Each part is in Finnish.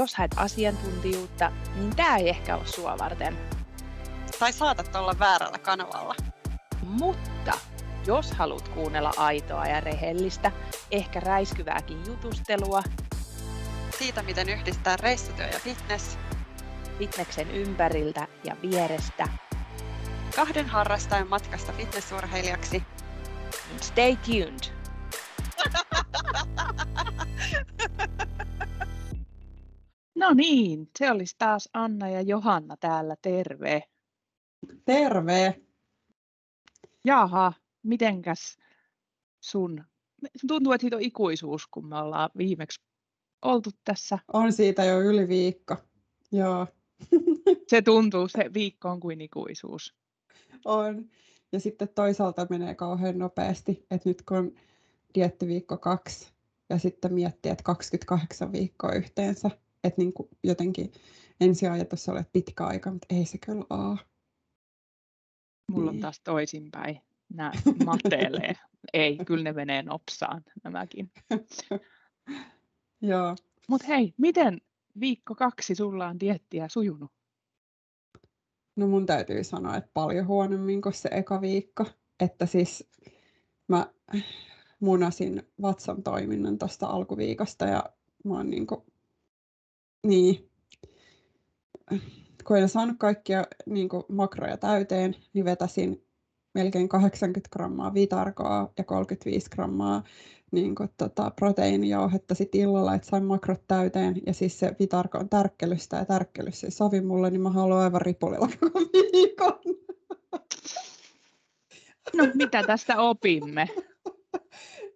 jos haet asiantuntijuutta, niin tämä ei ehkä ole sua varten. Tai saatat olla väärällä kanavalla. Mutta jos haluat kuunnella aitoa ja rehellistä, ehkä räiskyvääkin jutustelua, Siitä, miten yhdistää reissutyö ja fitness, fitneksen ympäriltä ja vierestä, kahden harrastajan matkasta fitnessurheilijaksi, stay tuned! No niin, se olisi taas Anna ja Johanna täällä, terve. Terve! Jaha, mitenkäs sun, tuntuu, että siitä on ikuisuus, kun me ollaan viimeksi oltu tässä. On siitä jo yli viikko. Joo, Se tuntuu, se viikko on kuin ikuisuus. on. Ja sitten toisaalta menee kauhean nopeasti, että nyt kun on diettiviikko kaksi ja sitten miettii, että 28 viikkoa yhteensä, että niin kuin jotenkin ensiajatus oli, että pitkä aika, mutta ei se kyllä ole. Mulla on Niin. taas toisinpäin. Nämä matelee. Ei, kyllä ne menee nopsaan nämäkin. Joo. Mutta hei, miten viikko kaksi sulla on diettiä sujunut? No mun täytyy sanoa, että paljon huonommin kuin se eka viikko. Että siis mä munasin vatsan toiminnan tuosta alkuviikosta ja mä oon niinku, niin, kun en saanut kaikkia niinku makroja täyteen, niin vetäsin melkein 80 grammaa vitarkoa ja 35 grammaa niin kuin, tota, proteiinijauhetta sit illalla, että sain makrot täyteen. Ja siis se vitarko on tärkkelystä ja tärkkelys ei sovi mulle, niin mä haluan aivan ripulilla koko viikon. No, mitä tästä opimme?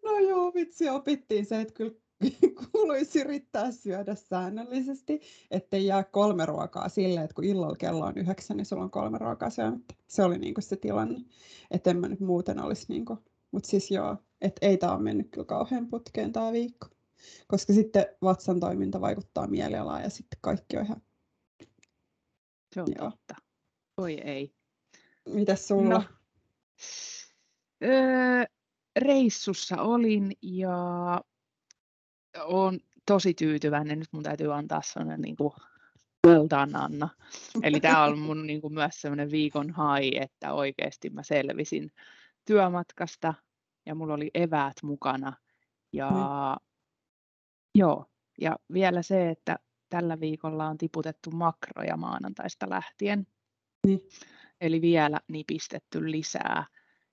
No joo, vitsi, opittiin se, että kyllä kuuluisi yrittää syödä säännöllisesti, ettei jää kolme ruokaa silleen, että kun illalla kello on yhdeksän, niin sulla on kolme ruokaa syömättä. Se oli niinku se tilanne, että en mä nyt muuten olisi niinku, mutta siis joo, että ei tämä ole mennyt kyllä kauhean putkeen tämä viikko. Koska sitten vatsan toiminta vaikuttaa mielialaan ja sitten kaikki on ihan, Se on Joo. totta. Oi ei. mitäs sulla? No, öö, reissussa olin ja olen tosi tyytyväinen. Nyt mun täytyy antaa sellainen niin kuin, well done, Anna. Eli tämä on mun niin kuin, myös sellainen viikon hai, että oikeasti mä selvisin työmatkasta ja mulla oli eväät mukana. Ja joo, ja vielä se, että tällä viikolla on tiputettu makroja maanantaista lähtien. Niin. Eli vielä nipistetty lisää.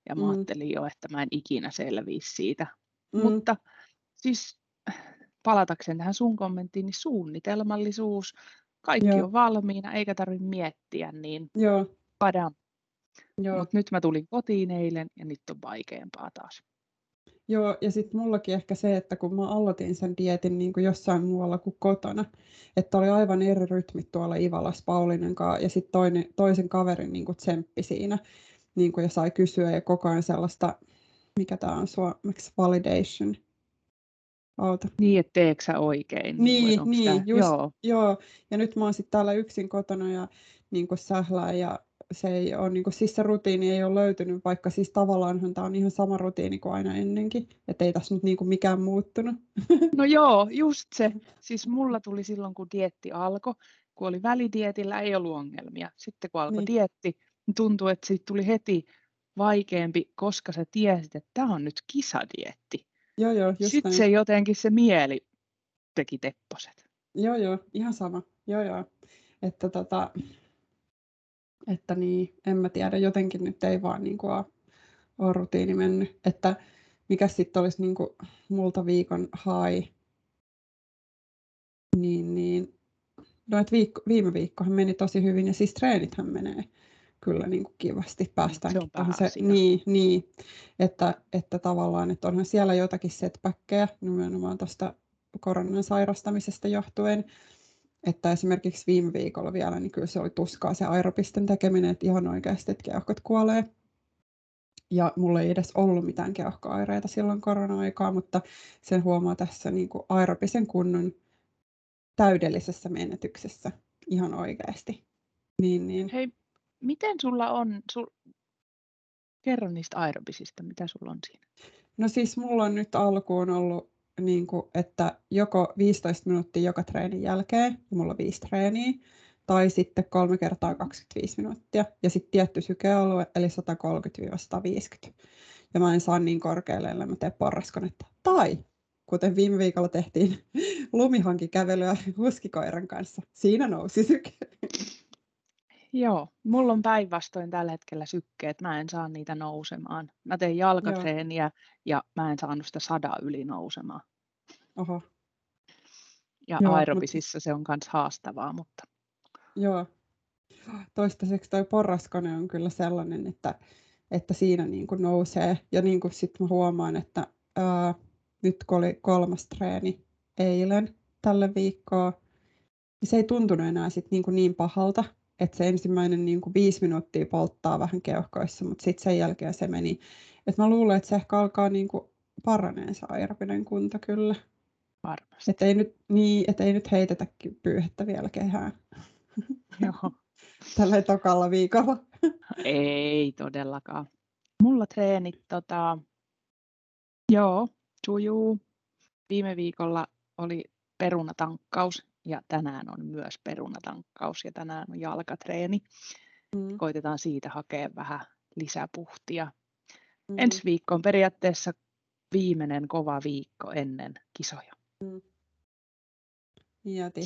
Ja mä Mm. ajattelin jo, että mä en ikinä selviisi siitä. Mm, Mutta siis palatakseen tähän sun kommenttiin, niin suunnitelmallisuus, kaikki Joo. on valmiina, eikä tarvitse miettiä, niin joo, padam. joo. Mutta nyt mä tulin kotiin eilen ja nyt on vaikeampaa taas. Joo, ja sitten mullakin ehkä se, että kun mä aloitin sen dietin niin kuin jossain muualla kuin kotona, että oli aivan eri rytmit tuolla Ivalas Paulinen kanssa, ja sitten toinen, toisen kaverin niin kuin tsemppi siinä, niin kuin, ja sai kysyä ja koko ajan sellaista, mikä tämä on suomeksi, validation. Auta. Niin, että teekö sä oikein? Niin, niin, tää- just, Joo, joo. Ja nyt mä oon sitten täällä yksin kotona ja niin sählää ja se ei ole, niin kuin, siis se rutiini ei ole löytynyt, vaikka siis tavallaanhan tämä on ihan sama rutiini kuin aina ennenkin, että ei tässä nyt niin kuin mikään muuttunut. no joo, just se. Siis mulla tuli silloin, kun dietti alkoi, kun oli välidietillä, ei ollut ongelmia. Sitten kun alkoi Niin. dietti, niin tuntui, että siitä tuli heti vaikeampi, koska sä tiesit, että tämä on nyt kisadietti. Joo, joo, just Sitten näin. se jotenkin se mieli teki tepposet. Joo, joo, ihan sama. Joo, joo. Että, tota, että niin, en mä tiedä, jotenkin nyt ei vaan niin kuin ole, ole rutiini mennyt. Että mikä sitten olisi niin kuin multa viikon hai, niin, niin no, et viikko, viime viikkohan meni tosi hyvin ja siis treenithän menee kyllä niin kuin kivasti. Päästäänkin tuohon se, pääasia. niin, niin, että, että tavallaan, että onhan siellä jotakin setbackkejä nimenomaan tuosta koronan sairastamisesta johtuen, että esimerkiksi viime viikolla vielä, niin kyllä se oli tuskaa se aerobisten tekeminen, että ihan oikeasti, että keuhkot kuolee. Ja mulla ei edes ollut mitään keuhkoaireita silloin korona-aikaa, mutta sen huomaa tässä niin kuin aerobisen kunnon täydellisessä menetyksessä ihan oikeasti. Niin, niin. Hei, miten sulla on, sul... kerro niistä aerobisista, mitä sulla on siinä? No siis mulla on nyt alkuun ollut niin kuin, että joko 15 minuuttia joka treenin jälkeen, mulla on viisi treeniä, tai sitten kolme kertaa 25 minuuttia, ja sitten tietty sykealue, eli 130-150. Ja mä en saa niin korkealle, ellei mä teen porraskonetta. Tai, kuten viime viikolla tehtiin lumihankikävelyä huskikoiran kanssa, siinä nousi syke. Joo, mulla on päinvastoin tällä hetkellä sykkeet, mä en saa niitä nousemaan. Mä teen jalkatreeniä Joo. ja mä en saanut sitä sada yli nousemaan. Oho. Ja Joo, aerobisissa mutta... se on myös haastavaa, mutta... Joo. Toistaiseksi toi porraskone on kyllä sellainen, että, että siinä niin kuin nousee. Ja niin kuin sit mä huomaan, että ää, nyt kun oli kolmas treeni eilen tälle viikkoa, niin se ei tuntunut enää sit niin, kuin niin pahalta että se ensimmäinen niin kuin viisi minuuttia polttaa vähän keuhkoissa, mutta sitten sen jälkeen se meni. Et mä luulen, että se ehkä alkaa niin kuin paraneen se aerobinen kunta kyllä. Varmasti. Että ei nyt, niin, et ei nyt heitetä pyyhettä vielä kehään. Joo. Tällä tokalla viikolla. ei todellakaan. Mulla treenit, tota, joo, sujuu. Viime viikolla oli perunatankkaus ja tänään on myös perunatankkaus ja tänään on jalkatreeni. Mm. Koitetaan siitä hakea vähän lisäpuhtia. Mm. Ensi viikko on periaatteessa viimeinen kova viikko ennen kisoja. Mm. Jäti.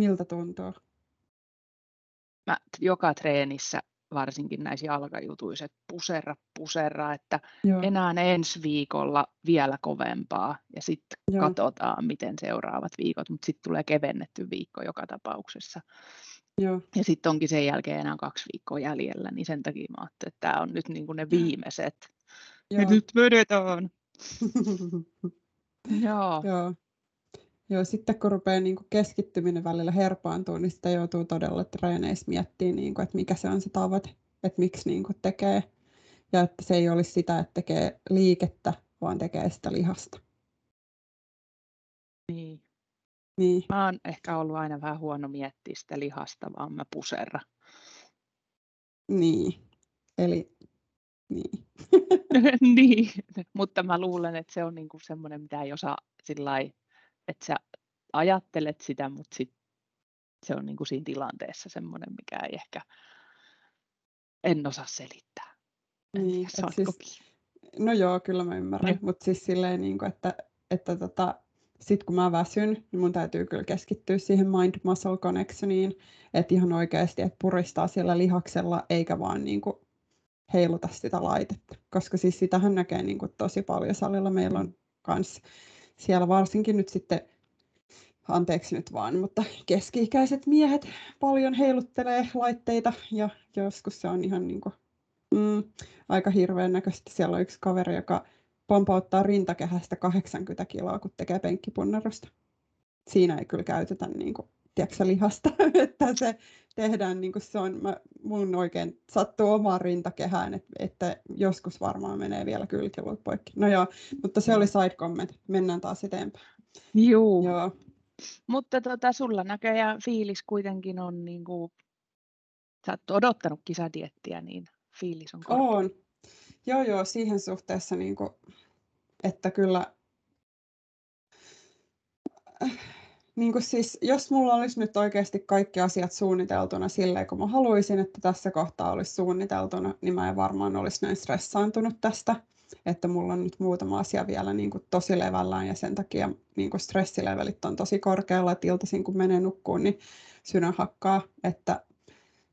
Miltä tuntuu? Mä joka treenissä varsinkin näissä jalkajutuissa, että puserra, puserra, että Joo. enää ensi viikolla vielä kovempaa ja sitten katsotaan, miten seuraavat viikot, mutta sitten tulee kevennetty viikko joka tapauksessa. Joo. Ja sitten onkin sen jälkeen enää kaksi viikkoa jäljellä, niin sen takia mä ajattelin, että tämä on nyt niin kuin ne viimeiset. Joo. Ja nyt vedetään. Joo. Joo. Joo, sitten kun rupeaa niin kuin keskittyminen välillä herpaantuu, niin sitä joutuu todella treeneissä miettimään, niin kuin, että mikä se on se tavoite, että miksi niin kuin tekee. Ja että se ei olisi sitä, että tekee liikettä, vaan tekee sitä lihasta. Niin. niin. Mä oon ehkä ollut aina vähän huono miettiä sitä lihasta, vaan mä puserra. Niin, eli niin. niin, mutta mä luulen, että se on niinku semmoinen, mitä ei osaa sillä että sä ajattelet sitä, mutta sit se on niin kuin siinä tilanteessa semmoinen, mikä ei ehkä, en osaa selittää. En niin, tiedä, siis, no joo, kyllä mä ymmärrän, niin. mutta siis silleen, niin kuin, että, että tota, sitten kun mä väsyn, niin mun täytyy kyllä keskittyä siihen mind-muscle connectioniin, että ihan oikeasti, että puristaa siellä lihaksella, eikä vaan niin kuin heiluta sitä laitetta, koska siis sitähän näkee niin kuin tosi paljon salilla. Meillä on kans siellä varsinkin nyt sitten, anteeksi nyt vaan, mutta keski-ikäiset miehet paljon heiluttelee laitteita ja joskus se on ihan niin kuin, mm, aika hirveän näköistä. Siellä on yksi kaveri, joka pompauttaa rintakehästä 80 kiloa, kun tekee penkkipunnerusta. Siinä ei kyllä käytetä niin kuin, tiedätkö, lihasta, että se tehdään niin kuin se on, mä, mun oikein sattuu omaan rintakehään, että, että joskus varmaan menee vielä kylkiluut poikki. No joo, mutta se oli side comment, mennään taas eteenpäin. Juu. Joo. Mutta tota, sulla näköjään fiilis kuitenkin on, niin kuin, sä oot odottanut kisadiettiä, niin fiilis on korkea. On. Joo, joo, siihen suhteessa, niin kuin, että kyllä niin kuin siis, jos mulla olisi nyt oikeasti kaikki asiat suunniteltuna silleen, kun mä haluaisin, että tässä kohtaa olisi suunniteltuna, niin mä en varmaan olisi näin stressaantunut tästä. Että mulla on nyt muutama asia vielä niin kuin tosi levällään ja sen takia niin kuin stressilevelit on tosi korkealla, että iltaisin kun menee nukkuun, niin sydän hakkaa. Että,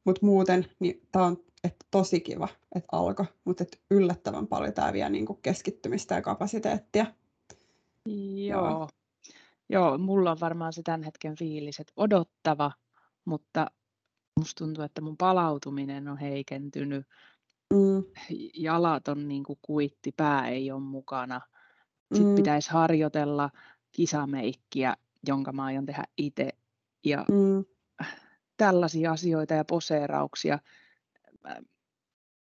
mutta muuten niin tämä on että tosi kiva, että alkoi, mutta että yllättävän paljon tämä vie niin kuin keskittymistä ja kapasiteettia. Joo. Joo. Joo, mulla on varmaan se tämän hetken fiilis, että odottava, mutta musta tuntuu, että mun palautuminen on heikentynyt. Mm. Jalat on niin kuin kuitti, pää ei ole mukana. Sitten mm. pitäisi harjoitella kisameikkiä, jonka mä aion tehdä itse. Ja mm. tällaisia asioita ja poseerauksia.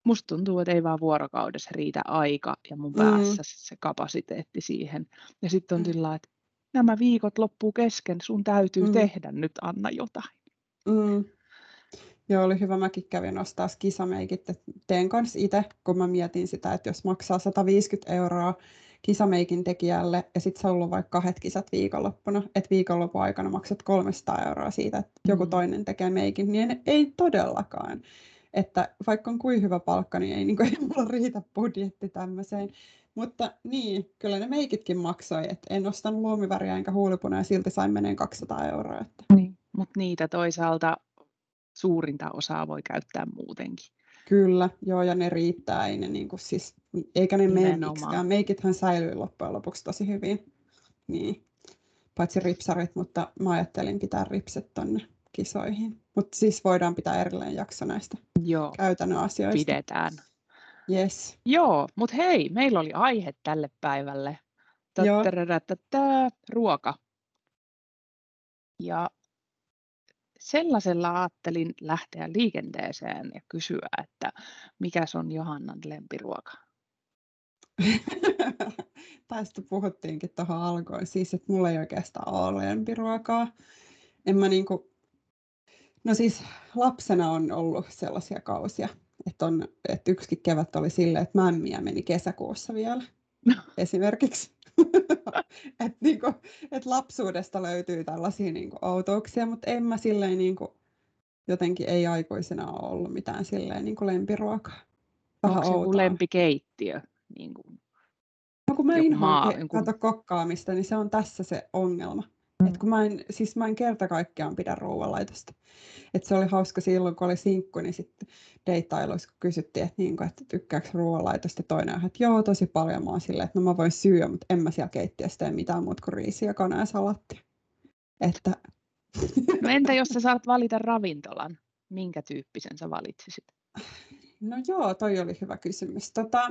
Musta tuntuu, että ei vaan vuorokaudessa riitä aika ja mun päässä mm. se kapasiteetti siihen. Ja sitten on mm. sillä että nämä viikot loppuu kesken, sun täytyy mm. tehdä nyt Anna jotain. Mm. Joo, oli hyvä. Mäkin kävin ostaa kisameikit, että teen kanssa itse, kun mä mietin sitä, että jos maksaa 150 euroa kisameikin tekijälle ja sitten sulla on vaikka kahdet kisat viikonloppuna, että viikonlopun aikana maksat 300 euroa siitä, että joku Mm. toinen tekee meikin, niin ei todellakaan. Että vaikka on kuin hyvä palkka, niin ei, niin kuin, ei mulla riitä budjetti tämmöiseen. Mutta niin, kyllä ne meikitkin maksoi, että en ostanut luomiväriä enkä huulipuna ja silti sain meneen 200 euroa. Että. Niin. Mutta niitä toisaalta suurinta osaa voi käyttää muutenkin. Kyllä, joo, ja ne riittää, ei ne niin kuin siis, eikä ne mene miksikään. Meikithän säilyy loppujen lopuksi tosi hyvin, niin, paitsi ripsarit, mutta mä ajattelin pitää ripset tonne kisoihin. Mutta siis voidaan pitää erilleen jakso näistä Joo, käytännön asioista. pidetään. Yes. Joo, mutta hei, meillä oli aihe tälle päivälle. Ruoka. Ja sellaisella ajattelin lähteä liikenteeseen ja kysyä, että mikä on Johannan lempiruoka? Tästä puhuttiinkin tuohon alkuun, siis että mulla ei oikeastaan ole lempiruokaa. En mä niinku... No siis lapsena on ollut sellaisia kausia, että, on, että yksikin kevät oli silleen, että mämmiä meni kesäkuussa vielä esimerkiksi. että niinku, et lapsuudesta löytyy tällaisia niinku outouksia, mutta en mä silleen niinku, jotenkin ei aikuisena ole ollut mitään silleen niinku lempiruokaa. Vähän Onko se lempikeittiö? Niin kuin, No kun mä inhoan maa- kato kokkaamista, niin se on tässä se ongelma. Mm. Et kun mä en, siis mä en kerta kaikkiaan pidä ruoanlaitosta. Et se oli hauska silloin, kun oli sinkku, niin sitten deittailuissa kun kysyttiin, että, niinku, että tykkääkö ruoanlaitosta. Toinen että joo, tosi paljon. Mä oon silleen, että no mä voin syödä, mutta en mä siellä keittiössä tee mitään muuta kuin riisiä, kanaa ja salattia. Että no entä jos sä saat valita ravintolan? Minkä tyyppisen sä valitsisit? No joo, toi oli hyvä kysymys. Tota,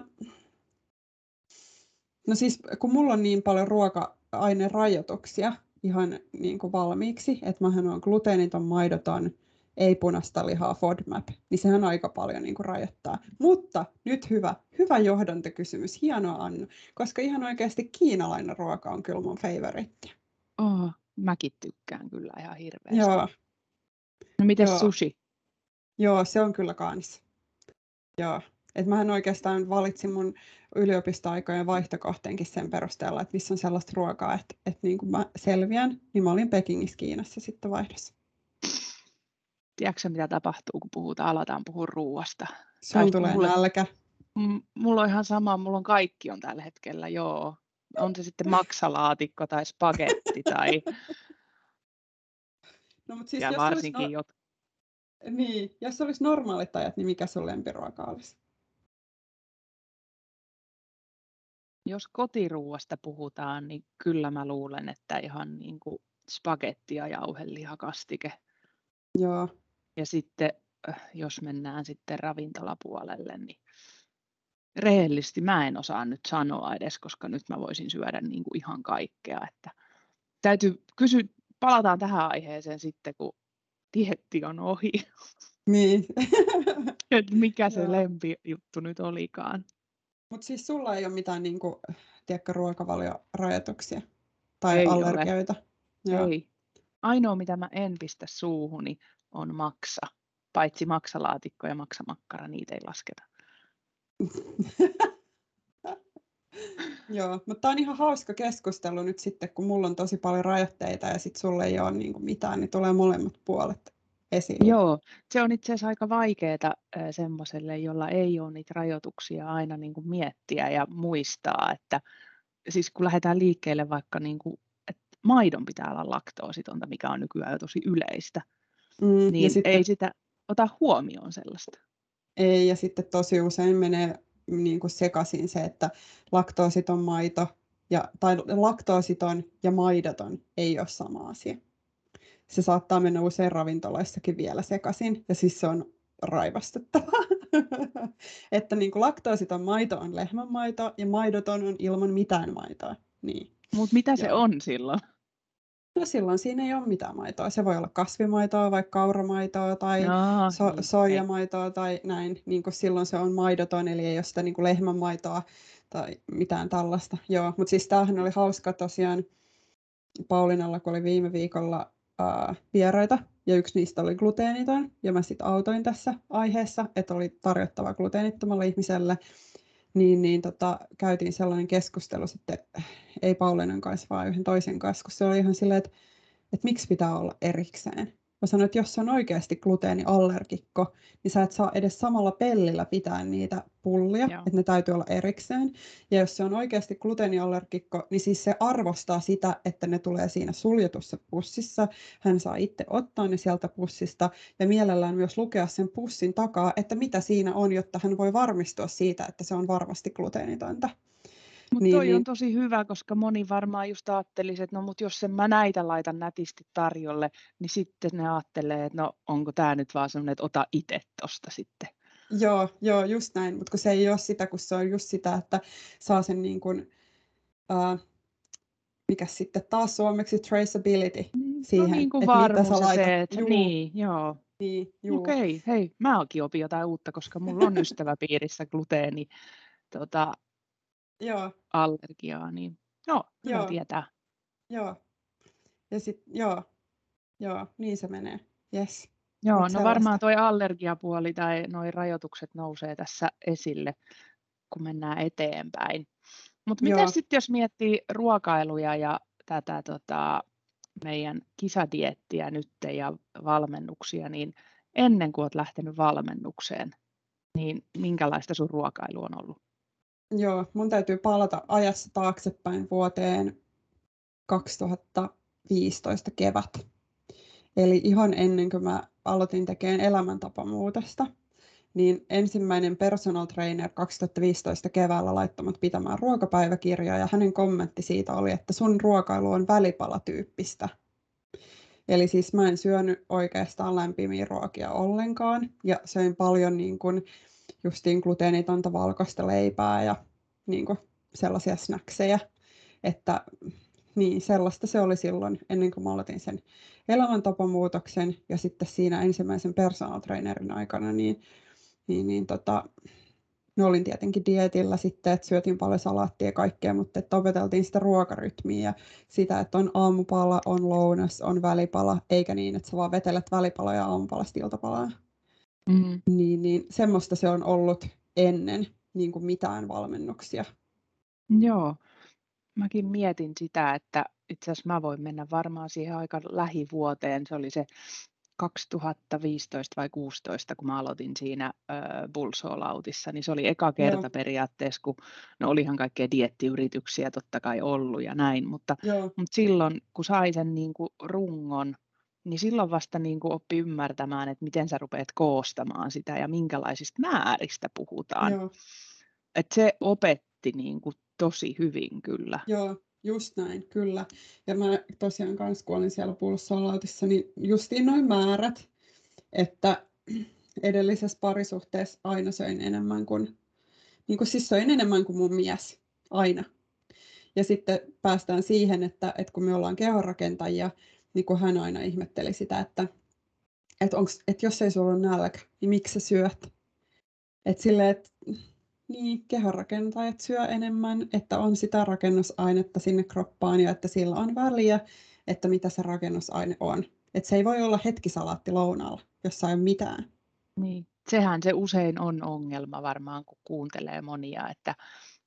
no siis kun mulla on niin paljon ruoka-ainerajoituksia ihan niin kuin valmiiksi, että mähän on gluteeniton, maidoton, ei punaista lihaa, FODMAP, niin sehän aika paljon niin kuin rajoittaa. Mutta nyt hyvä, hyvä johdantokysymys, hienoa Annu, koska ihan oikeasti kiinalainen ruoka on kyllä mun favoritti. Oh, mäkin tykkään kyllä ihan hirveästi. Joo, No miten joo. sushi? Joo, se on kyllä kans. Joo. Et mähän oikeastaan valitsin mun yliopistoaikojen vaihtokohteenkin sen perusteella, että missä on sellaista ruokaa, että, että niin kuin mä selviän, niin mä olin Pekingissä Kiinassa sitten vaihdossa. Tiedätkö mitä tapahtuu, kun puhutaan, aletaan puhua ruuasta? Sun Tai tulee mulle- nälkä. M- mulla on ihan sama, mulla on kaikki on tällä hetkellä, joo. On se sitten maksalaatikko tai spagetti tai No, mutta siis ja jos varsinkin olisi, jot... no, niin, jos olisi normaalit ajat, niin mikä sun lempiruoka olisi? Jos kotiruuasta puhutaan, niin kyllä mä luulen, että ihan niin kuin spagetti ja jauhelihakastike. Joo, Ja sitten äh, jos mennään sitten ravintolapuolelle, niin rehellisesti mä en osaa nyt sanoa edes, koska nyt mä voisin syödä niin kuin ihan kaikkea. Että täytyy kysyä, palataan tähän aiheeseen sitten, kun dietti on ohi, niin. mikä se lempijuttu nyt olikaan. Mutta siis sulla ei ole mitään niin kuin, tiedätkö, ruokavaliorajoituksia tai Ei ole. allergioita? Joo. Ei. Ainoa, mitä mä en pistä suuhuni, on maksa. Paitsi maksalaatikko ja maksamakkara, niitä ei lasketa. Joo, mutta tämä on ihan hauska keskustelu nyt sitten, kun mulla on tosi paljon rajoitteita ja sitten sulla ei ole niin mitään, niin tulee molemmat puolet esiin. Joo, se on itse asiassa aika vaikeaa semmoiselle, jolla ei ole niitä rajoituksia aina niin kuin miettiä ja muistaa, että siis kun lähdetään liikkeelle vaikka niin kuin, että maidon pitää olla laktoositonta, mikä on nykyään jo tosi yleistä, Mm, niin sitten, ei sitä ota huomioon sellaista. ei, ja sitten tosi usein menee niin kuin sekaisin se, että laktoositon maito ja, tai laktoositon ja maidoton ei ole sama asia. Se saattaa mennä usein ravintoloissakin vielä sekaisin, ja siis se on raivastuttavaa. että niin kuin laktoositon maito on lehmänmaito ja maidoton on ilman mitään maitoa. Niin. Mutta mitä se Joo. on silloin? No silloin siinä ei ole mitään maitoa. Se voi olla kasvimaitoa, vaikka kauramaitoa tai so- niin, okei. soijamaitoa tai näin. Niin kuin silloin se on maidoton, eli ei ole sitä niin kuin lehmänmaitoa tai mitään tällaista. Joo, mutta siis tämähän oli hauska tosiaan Paulinalla, kun oli viime viikolla ää, vieraita, ja yksi niistä oli gluteeniton, ja mä sitten autoin tässä aiheessa, että oli tarjottava gluteenittomalle ihmiselle, niin, niin tota, käytiin sellainen keskustelu sitten, ei Paulinan kanssa, vaan yhden toisen kanssa, kun se oli ihan silleen, että, että miksi pitää olla erikseen. Mä sanoin, että jos on oikeasti gluteeniallergikko, niin sä et saa edes samalla pellillä pitää niitä pullia, Joo. että ne täytyy olla erikseen. Ja jos se on oikeasti gluteeniallergikko, niin siis se arvostaa sitä, että ne tulee siinä suljetussa pussissa. Hän saa itse ottaa ne sieltä pussista ja mielellään myös lukea sen pussin takaa, että mitä siinä on, jotta hän voi varmistua siitä, että se on varmasti gluteenitonta. Mutta niin, toi niin. on tosi hyvä, koska moni varmaan just ajattelisi, että no mut jos en mä näitä laitan nätisti tarjolle, niin sitten ne ajattelee, että no onko tämä nyt vaan semmoinen, että ota itse tosta sitten. Joo, joo, just näin, mutta kun se ei ole sitä, kun se on just sitä, että saa sen niin kuin, mikä sitten taas suomeksi traceability mm, no siihen, no niin kuin että mitä sä laitat. Se, että, juu, niin, joo. Niin, Okei, okay, hei, mä oonkin opin jotain uutta, koska mulla on ystäväpiirissä gluteeni tota, Joo. allergiaa, niin joo, joo. tietää. Joo. Ja sit, joo, joo, niin se menee. Yes. Joo, no varmaan toi allergiapuoli tai nuo rajoitukset nousee tässä esille, kun mennään eteenpäin. Mutta miten sitten, jos miettii ruokailuja ja tätä tota, meidän kisadiettiä nyt ja valmennuksia, niin ennen kuin olet lähtenyt valmennukseen, niin minkälaista sun ruokailu on ollut? Joo, mun täytyy palata ajassa taaksepäin vuoteen 2015 kevät. Eli ihan ennen kuin mä aloitin tekemään elämäntapamuutosta, niin ensimmäinen personal trainer 2015 keväällä laittamat pitämään ruokapäiväkirjaa ja hänen kommentti siitä oli, että sun ruokailu on välipalatyyppistä. Eli siis mä en syönyt oikeastaan lämpimiä ruokia ollenkaan ja söin paljon niin kuin justiin gluteenitonta valkoista leipää ja niin kuin sellaisia snackseja, että niin sellaista se oli silloin ennen kuin mä aloitin sen elämäntapamuutoksen ja sitten siinä ensimmäisen personal trainerin aikana, niin, niin, niin tota, me olin tietenkin dietillä sitten, että syötiin paljon salaattia ja kaikkea, mutta että opeteltiin sitä ruokarytmiä ja sitä, että on aamupala, on lounas, on välipala, eikä niin, että sä vaan vetelet välipaloja ja aamupalasta iltapalaa. Mm. Niin, niin semmoista se on ollut ennen niin kuin mitään valmennuksia. Joo, mäkin mietin sitä, että itse asiassa mä voin mennä varmaan siihen aika lähivuoteen. Se oli se 2015 vai 2016, kun mä aloitin siinä äh, niin se oli eka kerta Joo. periaatteessa, kun no olihan kaikkea diettiyrityksiä totta kai ollut ja näin, mutta, mutta silloin kun sai sen niin kuin rungon, niin silloin vasta niin kuin oppi ymmärtämään, että miten sä rupeat koostamaan sitä ja minkälaisista määristä puhutaan. Joo. Et se opetti niin kuin tosi hyvin kyllä. Joo, just näin, kyllä. Ja mä tosiaan kanssa, kun olin siellä pulssolautissa, niin justiin noin määrät, että edellisessä parisuhteessa aina söin enemmän kuin, niin kuin siis söin enemmän kuin mun mies, aina. Ja sitten päästään siihen, että, että kun me ollaan kehonrakentajia, niin kuin hän aina ihmetteli sitä, että, että, onks, että jos ei sulla ole nälkä, niin miksi sä syöt? Että silleen, että niin, kehonrakentajat syö enemmän, että on sitä rakennusainetta sinne kroppaan ja että sillä on väliä, että mitä se rakennusaine on. Että se ei voi olla hetkisalaatti lounaalla, jos ei ole mitään. Niin, sehän se usein on ongelma varmaan, kun kuuntelee monia, että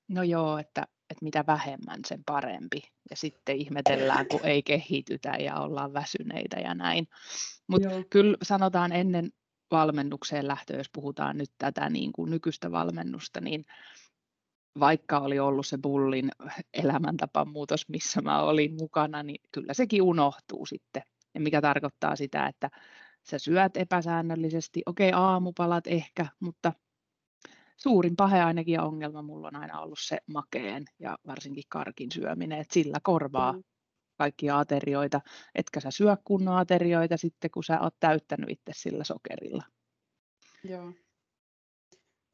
no joo, että, että mitä vähemmän sen parempi. Ja sitten ihmetellään, kun ei kehitytä ja ollaan väsyneitä ja näin. Mutta kyllä sanotaan ennen valmennukseen lähtö, jos puhutaan nyt tätä niin kuin nykyistä valmennusta, niin vaikka oli ollut se bullin elämäntapamuutos, missä mä olin mukana, niin kyllä sekin unohtuu sitten. Ja mikä tarkoittaa sitä, että sä syöt epäsäännöllisesti, okei aamupalat ehkä, mutta suurin pahe ainakin ja ongelma mulla on aina ollut se makeen ja varsinkin karkin syöminen, että sillä korvaa mm. kaikkia aterioita, etkä sä syö kunnon aterioita sitten, kun sä oot täyttänyt itse sillä sokerilla. Joo.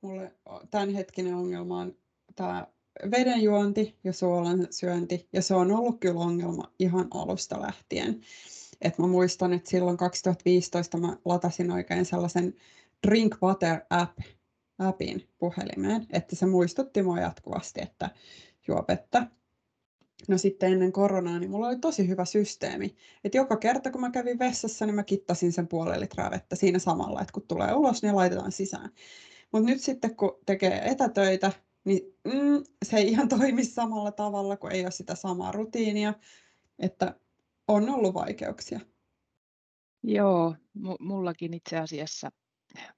Mulle tämänhetkinen ongelma on tämä vedenjuonti ja suolan syönti, ja se on ollut kyllä ongelma ihan alusta lähtien. Et mä muistan, että silloin 2015 mä latasin oikein sellaisen Drink Water app, appin puhelimeen, että se muistutti mua jatkuvasti, että juo vettä. No sitten ennen koronaa, niin mulla oli tosi hyvä systeemi. Että joka kerta, kun mä kävin vessassa, niin mä kittasin sen puoli litraa vettä siinä samalla, että kun tulee ulos, niin laitetaan sisään. Mutta nyt sitten, kun tekee etätöitä, niin mm, se ei ihan toimi samalla tavalla, kun ei ole sitä samaa rutiinia, että on ollut vaikeuksia. Joo, mullakin itse asiassa,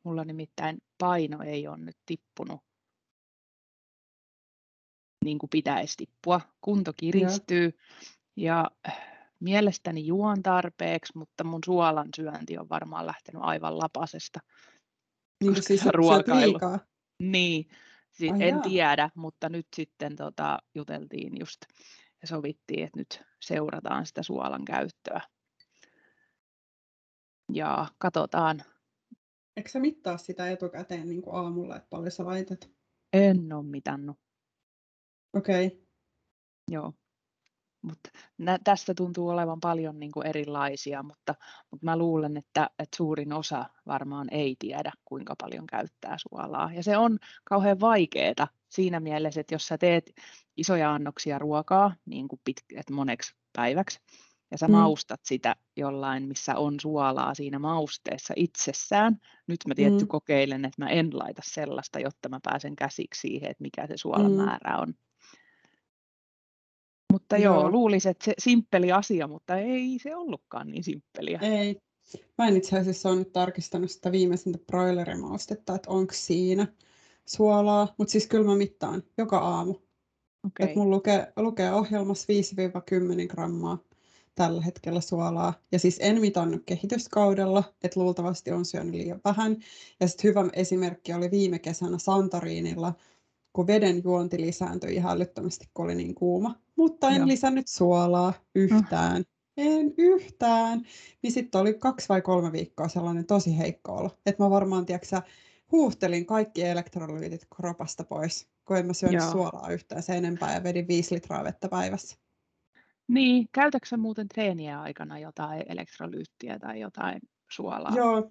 mulla nimittäin paino ei ole nyt tippunut niin kuin pitäisi tippua. Kunto kiristyy Joo. ja mielestäni juon tarpeeksi, mutta mun suolan syönti on varmaan lähtenyt aivan lapasesta. Niin koska siis ruokailu. Niin, siis en jaa. tiedä, mutta nyt sitten tota, juteltiin just ja sovittiin, että nyt seurataan sitä suolan käyttöä. Ja katsotaan. Eikö sä mittaa sitä etukäteen niin kuin aamulla, että paljon sä laitat? En ole mitannut. Okei. Okay. Joo. Mutta tästä tuntuu olevan paljon niin kuin erilaisia, mutta, mutta mä luulen, että, että suurin osa varmaan ei tiedä, kuinka paljon käyttää suolaa. Ja se on kauhean vaikeaa siinä mielessä, että jos sä teet isoja annoksia ruokaa niin kuin pit, että moneksi päiväksi, ja sä mm. maustat sitä jollain, missä on suolaa siinä mausteessa itsessään. Nyt mä tietty mm. kokeilen, että mä en laita sellaista, jotta mä pääsen käsiksi siihen, että mikä se suolan mm. määrä on. Mutta joo, joo luulisin, että se simppeli asia, mutta ei se ollutkaan niin simppeliä. Ei. Mä en itse asiassa ole nyt tarkistanut sitä viimeisintä broilerimaustetta, että onko siinä suolaa, mutta siis kyllä mä mittaan joka aamu. Okay. Että mun lukee, lukee ohjelmassa 5-10 grammaa tällä hetkellä suolaa. Ja siis en mitannut kehityskaudella, että luultavasti on syönyt liian vähän. Ja sitten hyvä esimerkki oli viime kesänä Santariinilla, kun veden juonti lisääntyi ihan älyttömästi, kun oli niin kuuma. Mutta en Joo. lisännyt suolaa yhtään. Mm. En yhtään. Niin sitten oli kaksi vai kolme viikkoa sellainen tosi heikko olo. Että mä varmaan, tiedätkö, huuhtelin kaikki elektrolyytit kropasta pois, kun en mä syönyt Joo. suolaa yhtään sen enempää ja vedin viisi litraa vettä päivässä. Niin, käytätkö muuten treeniä aikana jotain elektrolyyttiä tai jotain suolaa? Joo,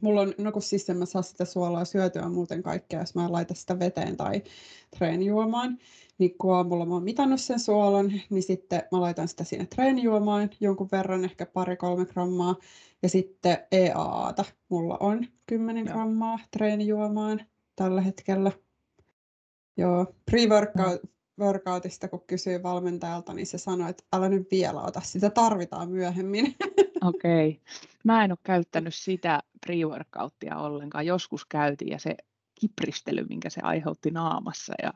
Mulla on, no kun siis en mä saa sitä suolaa syötyä muuten kaikkea, jos mä laitan sitä veteen tai treenijuomaan, niin kun aamulla mä oon mitannut sen suolan, niin sitten mä laitan sitä sinne treenijuomaan jonkun verran, ehkä pari-kolme grammaa, ja sitten EAAta mulla on 10 Joo. grammaa treenijuomaan tällä hetkellä. Joo, pre-workoutista kun kysyi valmentajalta, niin se sanoi, että älä nyt vielä ota, sitä tarvitaan myöhemmin. Okei. Okay. Mä en ole käyttänyt sitä pre-workouttia ollenkaan. Joskus käytin ja se kipristely, minkä se aiheutti naamassa ja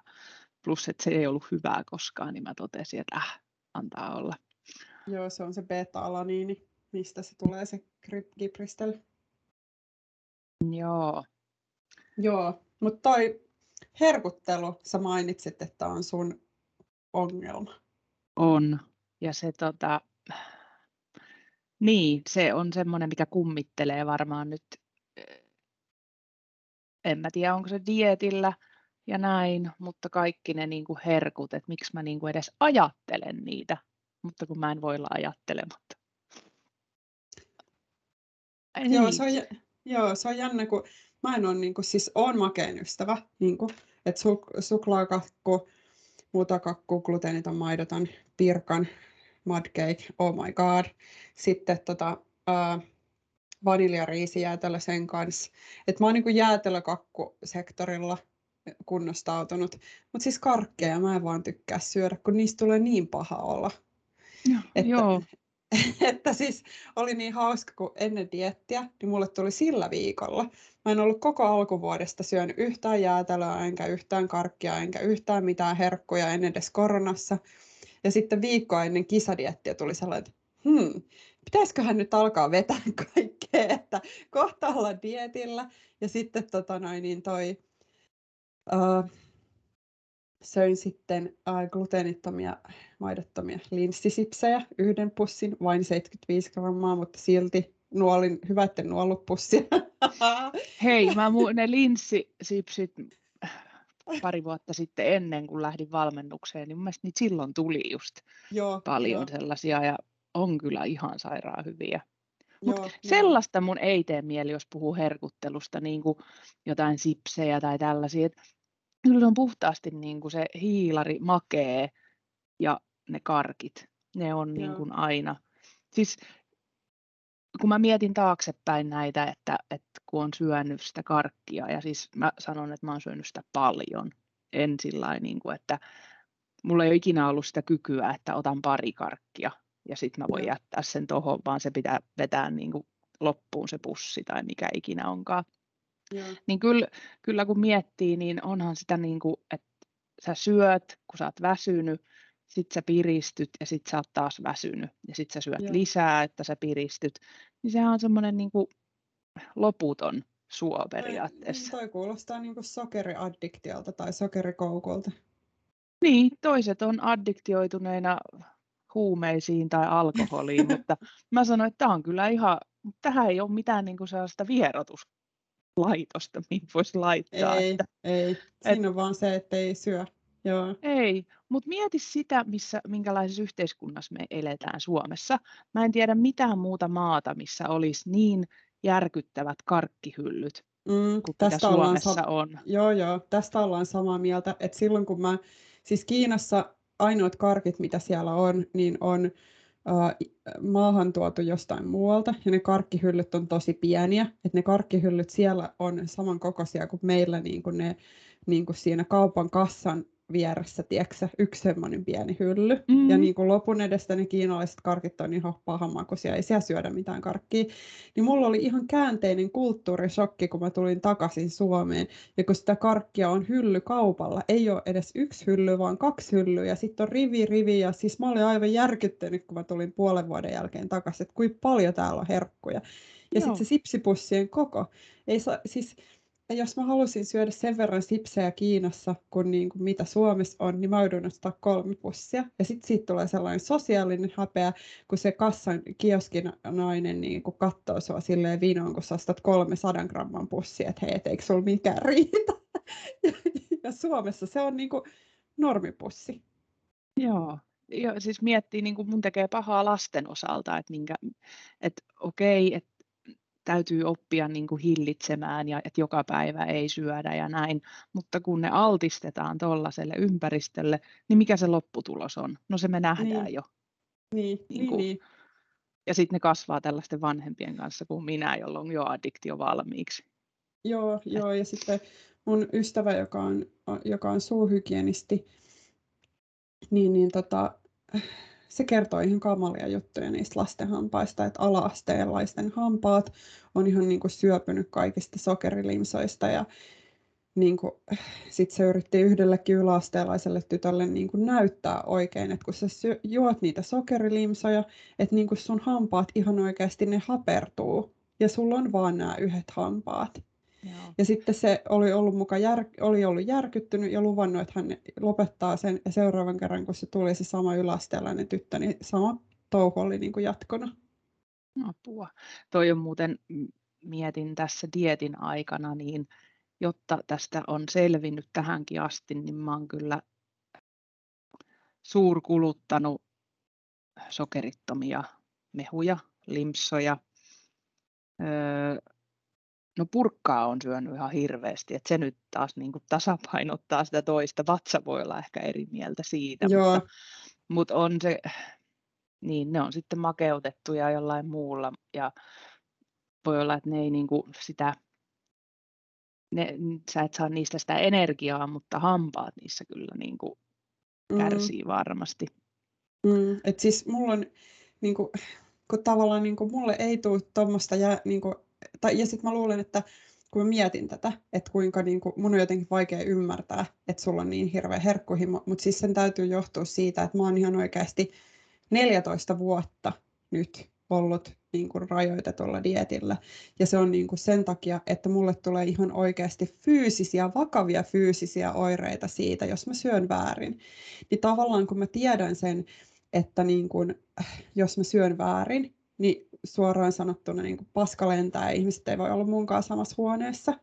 plus, että se ei ollut hyvää koskaan, niin mä totesin, että äh, antaa olla. Joo, se on se beta-alaniini, mistä se tulee se kipristely. Joo. Joo, mutta toi herkuttelu, sä mainitsit, että on sun ongelma. On. Ja se tota, niin, se on semmoinen, mikä kummittelee varmaan nyt, en mä tiedä onko se dietillä ja näin, mutta kaikki ne niin kuin herkut, että miksi mä niin kuin edes ajattelen niitä, mutta kun mä en voi olla ajattelematta. Ei joo, niin. se on, joo, se on jännä, kun mä en ole, niin kuin, siis on makeen ystävä, niin kuin, että suk, suklaakakku, mutakakku, gluteeniton maidoton, pirkan, mud cake, oh my god. Sitten tota, uh, vaniljariisijäätelö sen kanssa. Et mä oon niin jäätelökakkusektorilla kunnostautunut. Mutta siis karkkeja mä en vaan tykkää syödä, kun niistä tulee niin paha olla. Ja, että, joo. että siis oli niin hauska, kun ennen diettiä, niin mulle tuli sillä viikolla. Mä en ollut koko alkuvuodesta syönyt yhtään jäätelöä, enkä yhtään karkkia, enkä yhtään mitään herkkuja en edes koronassa. Ja sitten viikkoa ennen kisadiettiä tuli sellainen, että hmm, pitäisiköhän nyt alkaa vetää kaikkea, että kohta olla dietillä. Ja sitten tota noin, niin toi, uh, söin sitten uh, gluteenittomia, maidottomia linssisipsejä, yhden pussin, vain 75 grammaa, mutta silti nuolin, hyvä, että nuollut pussia. Hei, mä mu- ne linssisipsit, pari vuotta sitten ennen kuin lähdin valmennukseen, niin mun mielestä niitä silloin tuli just Joo, paljon jo. sellaisia ja on kyllä ihan sairaan hyviä. Mut Joo, sellaista mun ei tee mieli, jos puhuu herkuttelusta, niin kuin jotain sipsejä tai tällaisia. Et kyllä on puhtaasti niin kuin se hiilari makee ja ne karkit. Ne on niin kuin aina. Siis kun mä mietin taaksepäin näitä, että, että kun on syönyt sitä karkkia, ja siis mä sanon, että mä oon syönyt sitä paljon, en sillä niin kuin, että mulla ei ole ikinä ollut sitä kykyä, että otan pari karkkia ja sitten mä voin jättää sen tuohon, vaan se pitää vetää niin kuin loppuun se pussi tai mikä ikinä onkaan. Joo. Niin kyllä, kyllä kun miettii, niin onhan sitä niin kuin, että sä syöt, kun sä oot väsynyt, sit sä piristyt ja sit sä oot taas väsynyt ja sit sä syöt Joo. lisää, että sä piristyt. Niin sehän on semmoinen niin kuin loputon suo Toi, periaatteessa. toi kuulostaa niin kuin sokeriaddiktiolta tai sokerikoukulta. Niin, toiset on addiktioituneina huumeisiin tai alkoholiin, mutta mä sanoin, että tämä on kyllä ihan, tähän ei ole mitään niin kuin sellaista vierotuslaitosta, mihin voisi laittaa. Ei, Että, ei. Siinä on vaan se, että ei syö. Joo. ei, mutta mieti sitä, missä, minkälaisessa yhteiskunnassa me eletään Suomessa. Mä en tiedä mitään muuta maata, missä olisi niin järkyttävät karkkihyllyt Mm, kuin mitä tästä ollaan Suomessa sa- on. Joo, joo, tästä ollaan samaa mieltä, että silloin kun mä, siis Kiinassa ainoat karkit, mitä siellä on, niin on maahan tuotu jostain muualta, ja ne karkkihyllyt on tosi pieniä, että ne karkkihyllyt siellä on samankokoisia kuin meillä niin kuin ne niin kuin siinä kaupan kassan vieressä, tiedätkö, yksi semmoinen pieni hylly. Mm. Ja niin kuin lopun edestä ne kiinalaiset karkit on ihan pahanmakuisia, ei siellä syödä mitään karkkia. Niin mulla oli ihan käänteinen kulttuurishokki, kun mä tulin takaisin Suomeen. Ja kun sitä karkkia on hylly kaupalla, ei ole edes yksi hylly, vaan kaksi hyllyä. Ja sitten on rivi, rivi. Ja siis mä olin aivan järkyttynyt, kun mä tulin puolen vuoden jälkeen takaisin, että kuinka paljon täällä on herkkuja. Ja sitten se sipsipussien koko. Ei saa, siis, jos mä halusin syödä sen verran sipsejä Kiinassa kuin, niin kuin mitä Suomessa on, niin mä joudun ostaa kolme pussia. Ja sitten siitä tulee sellainen sosiaalinen häpeä, kun se kassan kioskin nainen niin kuin katsoo sua silleen vinoon, kun sä ostat 300 gramman pussia, että hei, et eikö sulla mikään riitä. Ja, ja Suomessa se on niin kuin normipussi. Joo. Joo, siis miettii, niin kuin mun tekee pahaa lasten osalta, että, minkä, että okei, että täytyy oppia niin kuin hillitsemään ja että joka päivä ei syödä ja näin, mutta kun ne altistetaan tuollaiselle ympäristölle, niin mikä se lopputulos on? No se me nähdään Niin. jo. Niin, Niin niin, kuin- niin. Ja sitten ne kasvaa tällaisten vanhempien kanssa kuin minä, jolla on jo addiktio valmiiksi. Joo, joo, ja sitten mun ystävä, joka on, joka on suuhygienisti, niin, niin tota, se kertoo ihan kamalia juttuja niistä lasten hampaista, että ala-asteenlaisten hampaat on ihan niin kuin syöpynyt kaikista sokerilimsoista ja niin kuin, sit se yritti yhdellekin yläasteelaiselle tytölle niin kuin näyttää oikein, että kun sä syö, juot niitä sokerilimsoja, että niin kuin sun hampaat ihan oikeasti ne hapertuu ja sulla on vaan nämä yhdet hampaat. Joo. Ja sitten se oli ollut, muka jär, oli ollut järkyttynyt ja luvannut, että hän lopettaa sen. Ja seuraavan kerran, kun se tuli se sama yläasteelainen tyttö, niin sama touhu oli niin kuin jatkona. Apua. Toi on muuten, mietin tässä dietin aikana, niin jotta tästä on selvinnyt tähänkin asti, niin mä oon kyllä suurkuluttanut sokerittomia mehuja, limpsoja. Öö, no purkkaa on syönyt ihan hirveästi, että se nyt taas niin kuin tasapainottaa sitä toista. Vatsa voi olla ehkä eri mieltä siitä, Joo, mutta, mutta on se, niin ne on sitten makeutettuja jollain muulla ja voi olla, että ne ei niin kuin sitä, ne, sä et saa niistä sitä energiaa, mutta hampaat niissä kyllä niin kuin mm, kärsii varmasti. mm. Et siis mulla on, niin kuin, kun tavallaan niin kuin, mulle ei tule tuommoista, ja, niin kuin, tai, ja sitten mä luulen, että kun mä mietin tätä, että kuinka niin kuin, mun on jotenkin vaikea ymmärtää, että sulla on niin hirveä herkkuhimo, mutta siis sen täytyy johtua siitä, että mä oon ihan oikeasti 14 vuotta nyt ollut niin kuin rajoitetulla dietillä. Ja se on niin kuin sen takia, että mulle tulee ihan oikeasti fyysisiä, vakavia fyysisiä oireita siitä, jos mä syön väärin. Niin tavallaan kun mä tiedän sen, että niin kuin, jos mä syön väärin, niin suoraan sanottuna niin kuin paska lentää ja ihmiset ei voi olla munkaan samassa huoneessa.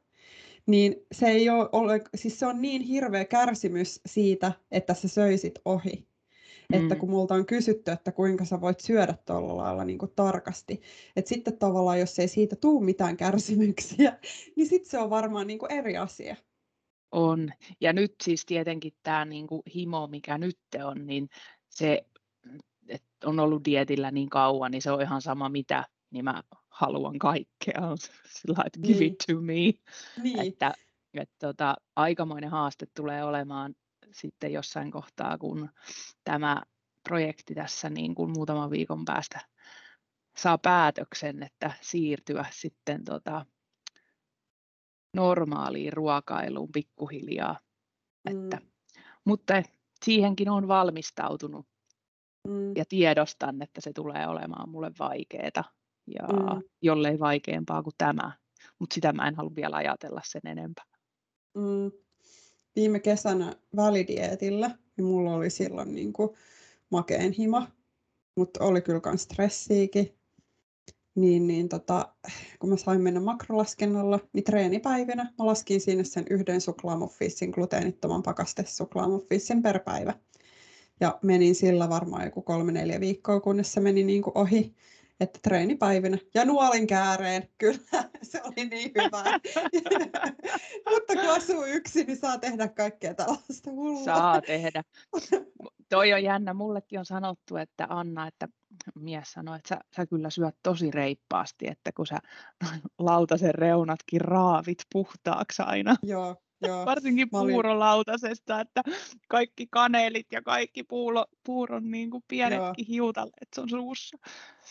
Niin se ei ole, ole, siis se on niin hirveä kärsimys siitä, että sä söisit ohi. Että Mm. kun multa on kysytty, että kuinka sä voit syödä tuolla lailla niin kuin tarkasti. Että sitten tavallaan, jos ei siitä tule mitään kärsimyksiä, niin sitten se on varmaan niin kuin eri asia. On. Ja nyt siis tietenkin tämä niinku himo, mikä nyt on, niin se, että on ollut dietillä niin kauan, niin se on ihan sama mitä, niin mä haluan kaikkea. Sillä että give Niin. it to me. Niin, Että, että tota, aikamoinen haaste tulee olemaan sitten jossain kohtaa, kun tämä projekti tässä niin kuin muutaman viikon päästä saa päätöksen, että siirtyä sitten tota, normaaliin ruokailuun pikkuhiljaa. Mm. Että, mutta siihenkin on valmistautunut mm. ja tiedostan, että se tulee olemaan mulle vaikeaa ja mm. jollei vaikeampaa kuin tämä. Mutta sitä mä en halua vielä ajatella sen enempää. Mm. Viime kesänä välidietillä, niin mulla oli silloin niin kuin makeen hima, mutta oli kyllä myös stressiikin. Niin, niin tota, kun mä sain mennä makrolaskennalla, niin treenipäivinä mä laskin sinne sen yhden suklaamuffisin, gluteenittoman pakastesuklaamuffisin per päivä. Ja menin sillä varmaan joku kolme-neljä viikkoa, kunnes se meni niin kuin ohi että treenipäivinä ja nuolin kääreen, kyllä se oli niin hyvä. Mutta kun asuu yksin, niin saa tehdä kaikkea tällaista hullua. Saa tehdä. Toi on jännä, mullekin on sanottu, että Anna, että mies sanoi, että sä, sä kyllä syöt tosi reippaasti, että kun sä lautasen reunatkin raavit puhtaaksi aina. Joo, Joo, Varsinkin olin... puurolautasesta, että kaikki kanelit ja kaikki puuro, puuron niin kuin pienetkin hiutalet on suussa.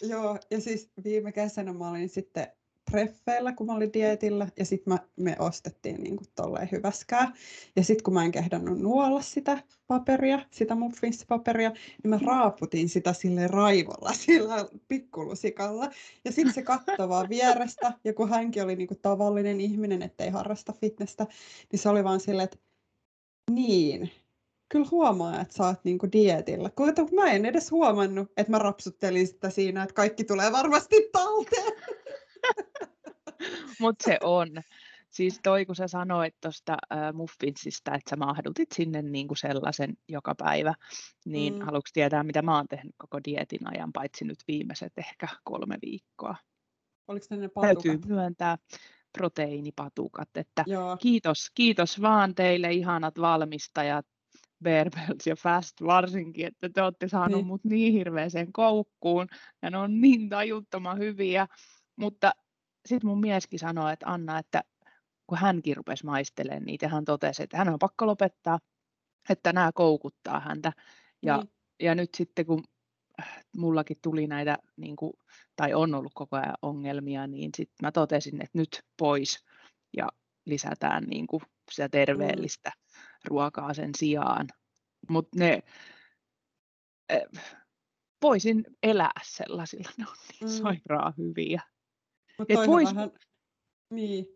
Joo, ja siis viime kesänä mä olin sitten treffeillä, kun mä olin dietillä, ja sitten me ostettiin niin kuin tolleen hyväskää. Ja sitten kun mä en kehdannut nuolla sitä paperia, sitä muffinsipaperia, niin mä raaputin sitä sille raivolla, sillä pikkulusikalla. Ja sitten se katsoi vaan vierestä, ja kun hänkin oli niin kuin tavallinen ihminen, ettei harrasta fitnessä, niin se oli vaan silleen, että niin, kyllä huomaa, että sä oot niinku dietillä. Kun mä en edes huomannut, että mä rapsuttelin sitä siinä, että kaikki tulee varmasti talteen. Mutta se on. Siis toi, kun sä sanoit tuosta äh, muffinsista, että sä mahdutit sinne niin kuin sellaisen joka päivä, niin mm. haluatko tietää, mitä mä oon tehnyt koko dietin ajan, paitsi nyt viimeiset ehkä kolme viikkoa. Oliko ne patukat? Täytyy myöntää proteiinipatukat, että kiitos, kiitos vaan teille ihanat valmistajat, Bearbells ja Fast varsinkin, että te olette saaneet niin. mut niin hirveäseen koukkuun ja ne on niin tajuttoman hyviä, mutta sitten mun mieskin sanoi, että Anna, että kun hänkin rupesi maistelemaan niitä, hän totesi, että hän on pakko lopettaa, että nämä koukuttaa häntä. Ja, niin. ja nyt sitten kun mullakin tuli näitä, niin kuin, tai on ollut koko ajan ongelmia, niin sitten mä totesin, että nyt pois ja lisätään niin kuin sitä terveellistä mm. ruokaa sen sijaan. Mutta ne, voisin elää sellaisilla, ne on niin mm. sairaan hyviä. Mutta vois... vähän, niin.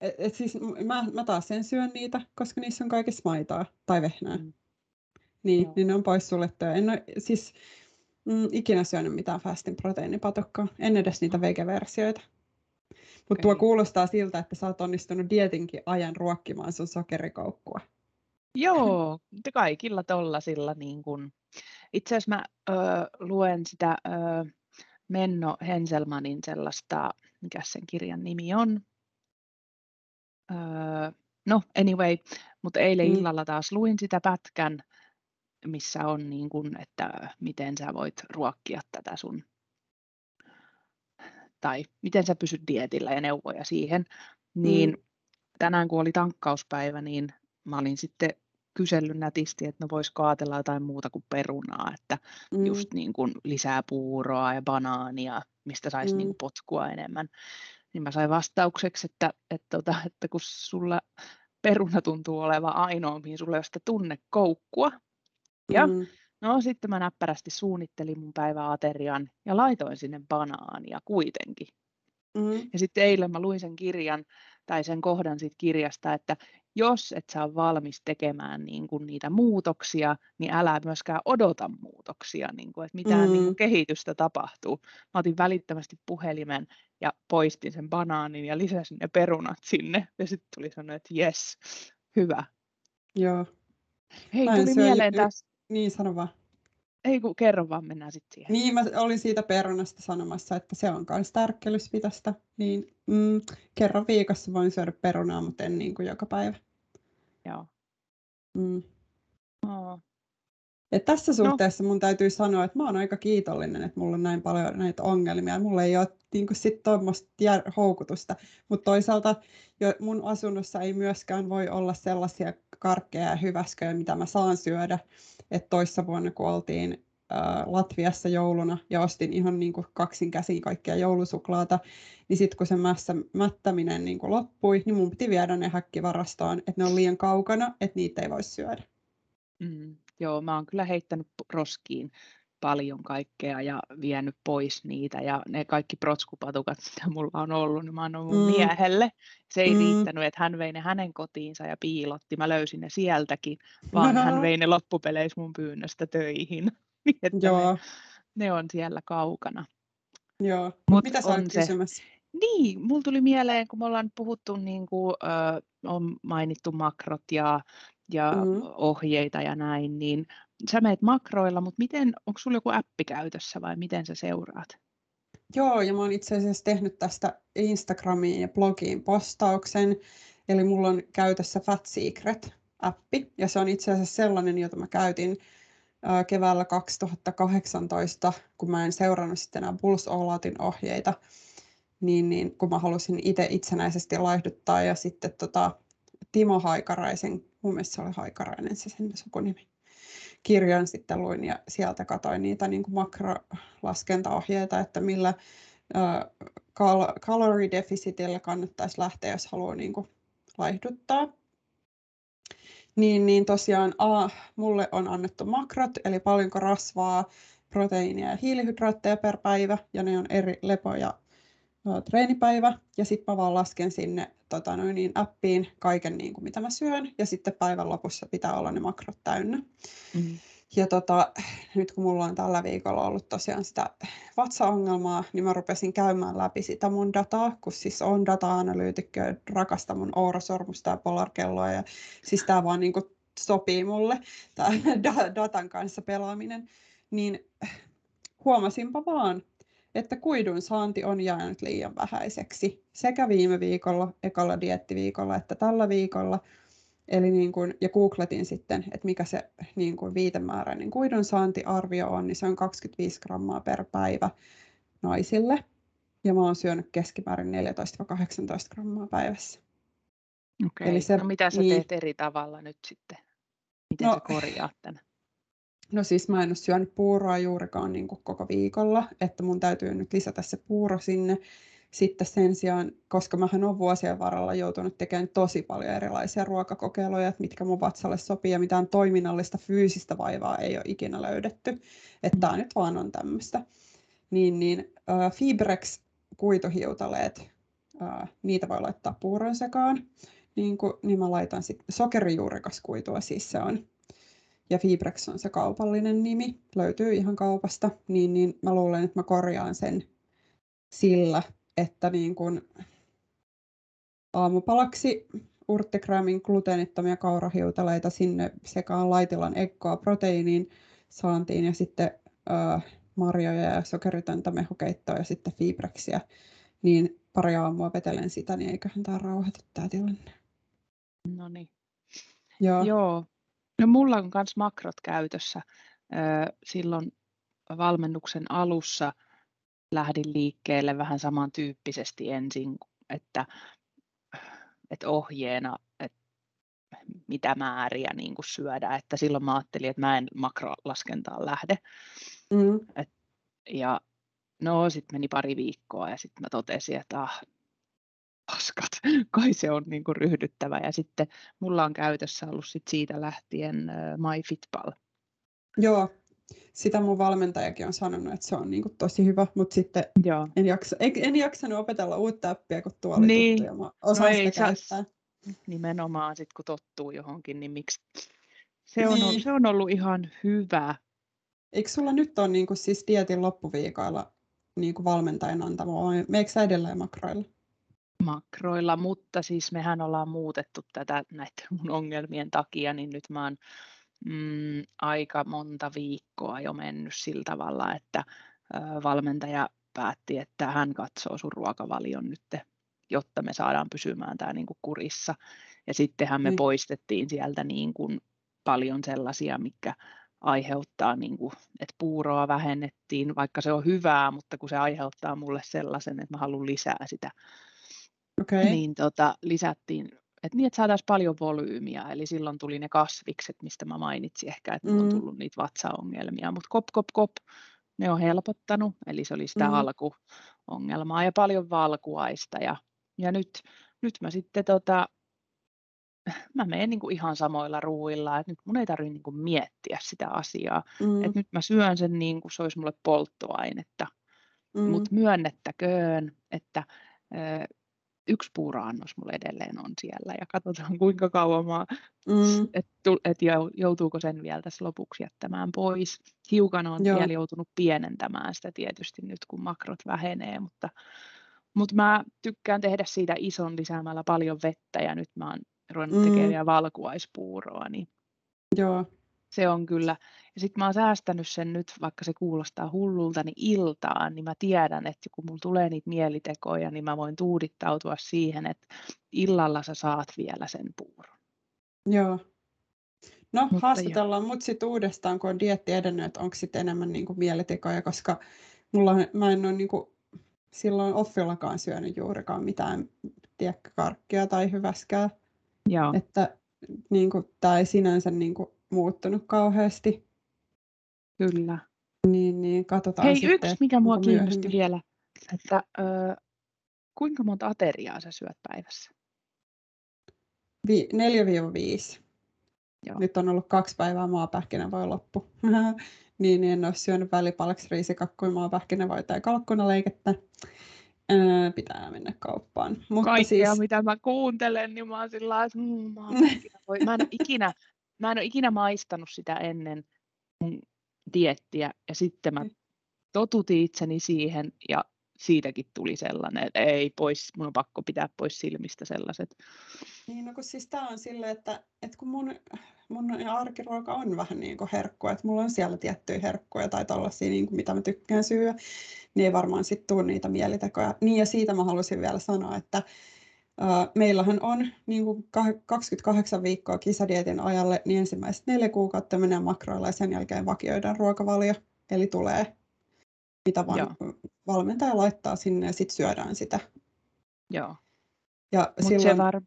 Et, et siis mä, mä taas sen syön niitä, koska niissä on kaikissa maitaa tai vehnää. Mm. Niin, niin ne on pois suljettuja. En ole, siis mm, ikinä syönyt mitään fastin proteiinipatukkaa. En edes niitä vegeversioita. Mutta okay. tuo kuulostaa siltä, että sä oot onnistunut dietinkin ajan ruokkimaan sun sokerikoukkua. Joo, kaikilla tollasilla niin kun. Itse asiassa mä ö, luen sitä ö, Menno Henselmanin sellaista, mikä sen kirjan nimi on. Öö, no anyway, mutta eilen mm. illalla taas luin sitä pätkän, missä on niin kuin, että miten sä voit ruokkia tätä sun, tai miten sä pysyt dietillä ja neuvoja siihen. Niin mm. tänään kun oli tankkauspäivä, niin mä olin sitten kysellyt nätisti, että no voisiko ajatella jotain muuta kuin perunaa, että mm. just niin kuin lisää puuroa ja banaania, mistä saisi mm. niin kuin potkua enemmän. Niin mä sain vastaukseksi, että, että, tota, että kun sulla peruna tuntuu olevan ainoa, mihin sulla ei ole sitä tunnekoukkua. Ja mm. no sitten mä näppärästi suunnittelin mun päiväaterian ja laitoin sinne banaania kuitenkin. Mm. Ja sitten eilen mä luin sen kirjan tai sen kohdan siitä kirjasta, että jos et saa valmis tekemään niin kuin niitä muutoksia, niin älä myöskään odota muutoksia, niin kuin, että mitään mm. niin kuin kehitystä tapahtuu. Mä otin välittömästi puhelimen ja poistin sen banaanin ja lisäsin ne perunat sinne. Ja sitten tuli sanoa, että jes, hyvä. Joo. Hei, tuli mieleen y- taas. Niin, sano vaan. Ei kun kerro vaan, mennään sitten siihen. Niin, mä olin siitä perunasta sanomassa, että se on myös tärkkelysvitasta. Niin mm, kerran viikossa voin syödä perunaa, mutta en niin kuin joka päivä. Joo. Mm. Oh. Et tässä no. suhteessa mun täytyy sanoa, että mä oon aika kiitollinen, että mulla on näin paljon näitä ongelmia. Mulla ei ole niin sit tuommoista houkutusta, mutta toisaalta jo mun asunnossa ei myöskään voi olla sellaisia karkkeja ja hyväsköjä, mitä mä saan syödä. Että toissa vuonna, kun oltiin Latviassa jouluna ja ostin ihan niin kuin kaksin käsiin kaikkea joulusuklaata, niin sitten kun se mässä, mättäminen niin kuin loppui, niin mun piti viedä ne häkkivarastoon, että ne on liian kaukana, että niitä ei voi syödä. Mm, joo, mä oon kyllä heittänyt roskiin paljon kaikkea ja vienyt pois niitä ja ne kaikki protskupatukat, mitä mulla on ollut, niin mä annoin mun mm. miehelle. Se ei mm. riittänyt, että hän vei ne hänen kotiinsa ja piilotti. Mä löysin ne sieltäkin, vaan hän vei ne loppupeleissä mun pyynnöstä töihin. että Joo. Ne, ne on siellä kaukana. Joo, Mut mitä sä on se? Niin, mulla tuli mieleen, kun me ollaan puhuttu, niin kuin, ö, on mainittu makrot ja, ja mm. ohjeita ja näin, niin sä meet makroilla, mutta miten, onko sulla joku appi käytössä vai miten sä seuraat? Joo, ja mä oon itse asiassa tehnyt tästä Instagramiin ja blogiin postauksen, eli mulla on käytössä Fat Secret-appi, ja se on itse asiassa sellainen, jota mä käytin keväällä 2018, kun mä en seurannut sitten enää Bulls Outin ohjeita, niin, niin kun mä halusin itse itsenäisesti laihduttaa ja sitten tota, Timo Haikaraisen, mun mielestä se oli Haikarainen se sen sukunimi, kirjan sitten luin ja sieltä katsoin niitä niin kuin makrolaskentaohjeita, että millä kal- calorie deficitillä kannattaisi lähteä, jos haluaa niin kuin laihduttaa. Niin, niin tosiaan A, mulle on annettu makrot, eli paljonko rasvaa, proteiinia ja hiilihydraatteja per päivä, ja ne on eri lepo- ja treenipäivä. Ja sitten mä vaan lasken sinne tota, noin niin, appiin kaiken, niin kuin, mitä mä syön, ja sitten päivän lopussa pitää olla ne makrot täynnä. Mm. Ja tota, nyt kun mulla on tällä viikolla ollut tosiaan sitä vatsaongelmaa, niin mä rupesin käymään läpi sitä mun dataa, kun siis on data-analyytikkö, rakasta mun ourasormusta ja polarkelloa, ja siis tää vaan niin sopii mulle, tämä datan kanssa pelaaminen, niin huomasinpa vaan, että kuidun saanti on jäänyt liian vähäiseksi sekä viime viikolla, ekalla diettiviikolla, että tällä viikolla, Eli niin kuin, ja googletin sitten, että mikä se niin kuin viitemääräinen kuidunsaantiarvio on, niin se on 25 grammaa per päivä naisille. Ja mä oon syönyt keskimäärin 14-18 grammaa päivässä. Okei, Eli se, no mitä sä niin, teet eri tavalla nyt sitten? Miten no, sä korjaat tämän? No siis mä en ole syönyt puuroa juurikaan niin kuin koko viikolla, että mun täytyy nyt lisätä se puuro sinne sitten sen sijaan, koska mähän olen vuosien varrella joutunut tekemään tosi paljon erilaisia ruokakokeiluja, että mitkä mun vatsalle sopii ja mitään toiminnallista fyysistä vaivaa ei ole ikinä löydetty. Että tämä nyt vaan on tämmöistä. Niin, niin äh, Fibrex kuituhiutaleet, äh, niitä voi laittaa puuron sekaan. Niin, kuin, niin mä laitan sitten sokerijuurikas kuitua, siis se on. Ja Fibrex on se kaupallinen nimi, löytyy ihan kaupasta. Niin, niin mä luulen, että mä korjaan sen sillä että niin kuin aamupalaksi urttigraamin gluteenittomia kaurahiutaleita sinne sekaan laitilan ekkoa proteiiniin saantiin ja sitten äh, marjoja ja sokeritöntä mehukeittoa ja sitten fibreksiä, niin pari aamua vetelen sitä, niin eiköhän tämä rauhoita tämä tilanne. No niin. Joo. Joo. No mulla on myös makrot käytössä. Silloin valmennuksen alussa – lähdin liikkeelle vähän samantyyppisesti ensin, että, että ohjeena, että mitä määriä niin kuin syödä. Että silloin mä ajattelin, että mä en makrolaskentaan lähde. Mm. Et, ja no sitten meni pari viikkoa ja sitten mä totesin, että ah, paskat, kai se on niin kuin ryhdyttävä. Ja sitten mulla on käytössä ollut sit siitä lähtien MyFitPal. Joo, sitä mun valmentajakin on sanonut, että se on niin kuin tosi hyvä, mutta sitten Joo. En, jaksa, en, en jaksanut opetella uutta appia, kun tuo oli niin. tuttu ja mä osaan no sitä käyttää. Nimenomaan sitten kun tottuu johonkin, niin miksi? Se on, niin. ollut, se on ollut ihan hyvä. Eikö sulla nyt ole niin kuin siis dietin loppuviikoilla niin kuin valmentajan antama vai meikö sä edelleen makroilla? Makroilla, mutta siis mehän ollaan muutettu tätä näiden mun ongelmien takia, niin nyt mä oon mm, aika monta viikkoa jo mennyt sillä tavalla, että ö, valmentaja päätti, että hän katsoo sun ruokavalion nyt, jotta me saadaan pysymään tämä niin kuin kurissa. Ja sittenhän me mm. poistettiin sieltä niin kuin paljon sellaisia, mikä aiheuttaa, niin kuin, että puuroa vähennettiin, vaikka se on hyvää, mutta kun se aiheuttaa mulle sellaisen, että mä haluan lisää sitä, Okei. niin tota, lisättiin, että niin, että saataisiin paljon volyymiä, eli silloin tuli ne kasvikset, mistä mä mainitsin ehkä, että mulla on Mm. tullut niitä vatsaongelmia, mutta kop, kop, kop, ne on helpottanut, eli se oli sitä Mm. alkuongelmaa ja paljon valkuaista ja, ja nyt, nyt mä sitten tota, mä menen niin kuin ihan samoilla ruuilla, että nyt mun ei tarvitse niin kuin miettiä sitä asiaa, Mm. että nyt mä syön sen niin kuin se olisi mulle polttoainetta, Mm. mutta myönnettäköön, että yksi puuraannos mulla edelleen on siellä ja katsotaan kuinka kauan mä, Mm. että et jou- joutuuko sen vielä tässä lopuksi jättämään pois. Hiukan on Joo. vielä joutunut pienentämään sitä tietysti nyt kun makrot vähenee, mutta, mutta mä tykkään tehdä siitä ison lisäämällä paljon vettä ja nyt mä oon ruvennut tekemään Mm. vielä valkuaispuuroa, niin Joo. se on kyllä. Ja sitten mä oon säästänyt sen nyt, vaikka se kuulostaa hullulta, niin iltaan, niin mä tiedän, että kun mulla tulee niitä mielitekoja, niin mä voin tuudittautua siihen, että illalla sä saat vielä sen puuron. Joo. No, Mutta haastatellaan mut sit uudestaan, kun on dieetti edennyt, että onko sitten enemmän niinku mielitekoja, koska mulla, mä en ole niinku silloin offillakaan syönyt juurikaan mitään tiedätkö, karkkia tai hyväskää. Joo. Että niinku, tämä ei sinänsä niinku muuttunut kauheasti. Kyllä. Niin, niin katsotaan Hei, sitten, yksi mikä mua kiinnosti vielä, että ö, kuinka monta ateriaa sä syöt päivässä? Vi- 4-5. Joo. Nyt on ollut kaksi päivää maapähkinä voi loppu. niin en ole syönyt välipalaksi riisikakkuja, maapähkinä tai kalkkunaleikettä. Öö, pitää mennä kauppaan. Mutta Kaikkea, siis, mitä mä kuuntelen, niin mä oon sillä lailla, että mä, voi- mä, en ikinä, mä en ole ikinä maistanut sitä ennen mun diettiä ja sitten mä totutin itseni siihen ja siitäkin tuli sellainen, että ei pois, mun on pakko pitää pois silmistä sellaiset. niin no kun siis tää on silleen, että, että kun mun, mun arkiruoka on vähän niin kuin herkkua, että mulla on siellä tiettyjä herkkuja tai tällaisia, niin kuin mitä mä tykkään syödä, niin ei varmaan sitten tule niitä mielitekoja. Niin ja siitä mä halusin vielä sanoa, että meillähän on niin kuin kah- 28 viikkoa kisadietin ajalle, niin ensimmäiset neljä kuukautta menee makroilla ja sen jälkeen vakioidaan ruokavalio, eli tulee mitä vaan Joo. valmentaja laittaa sinne ja sitten syödään sitä. Joo. Ja Mutta silloin, se, var...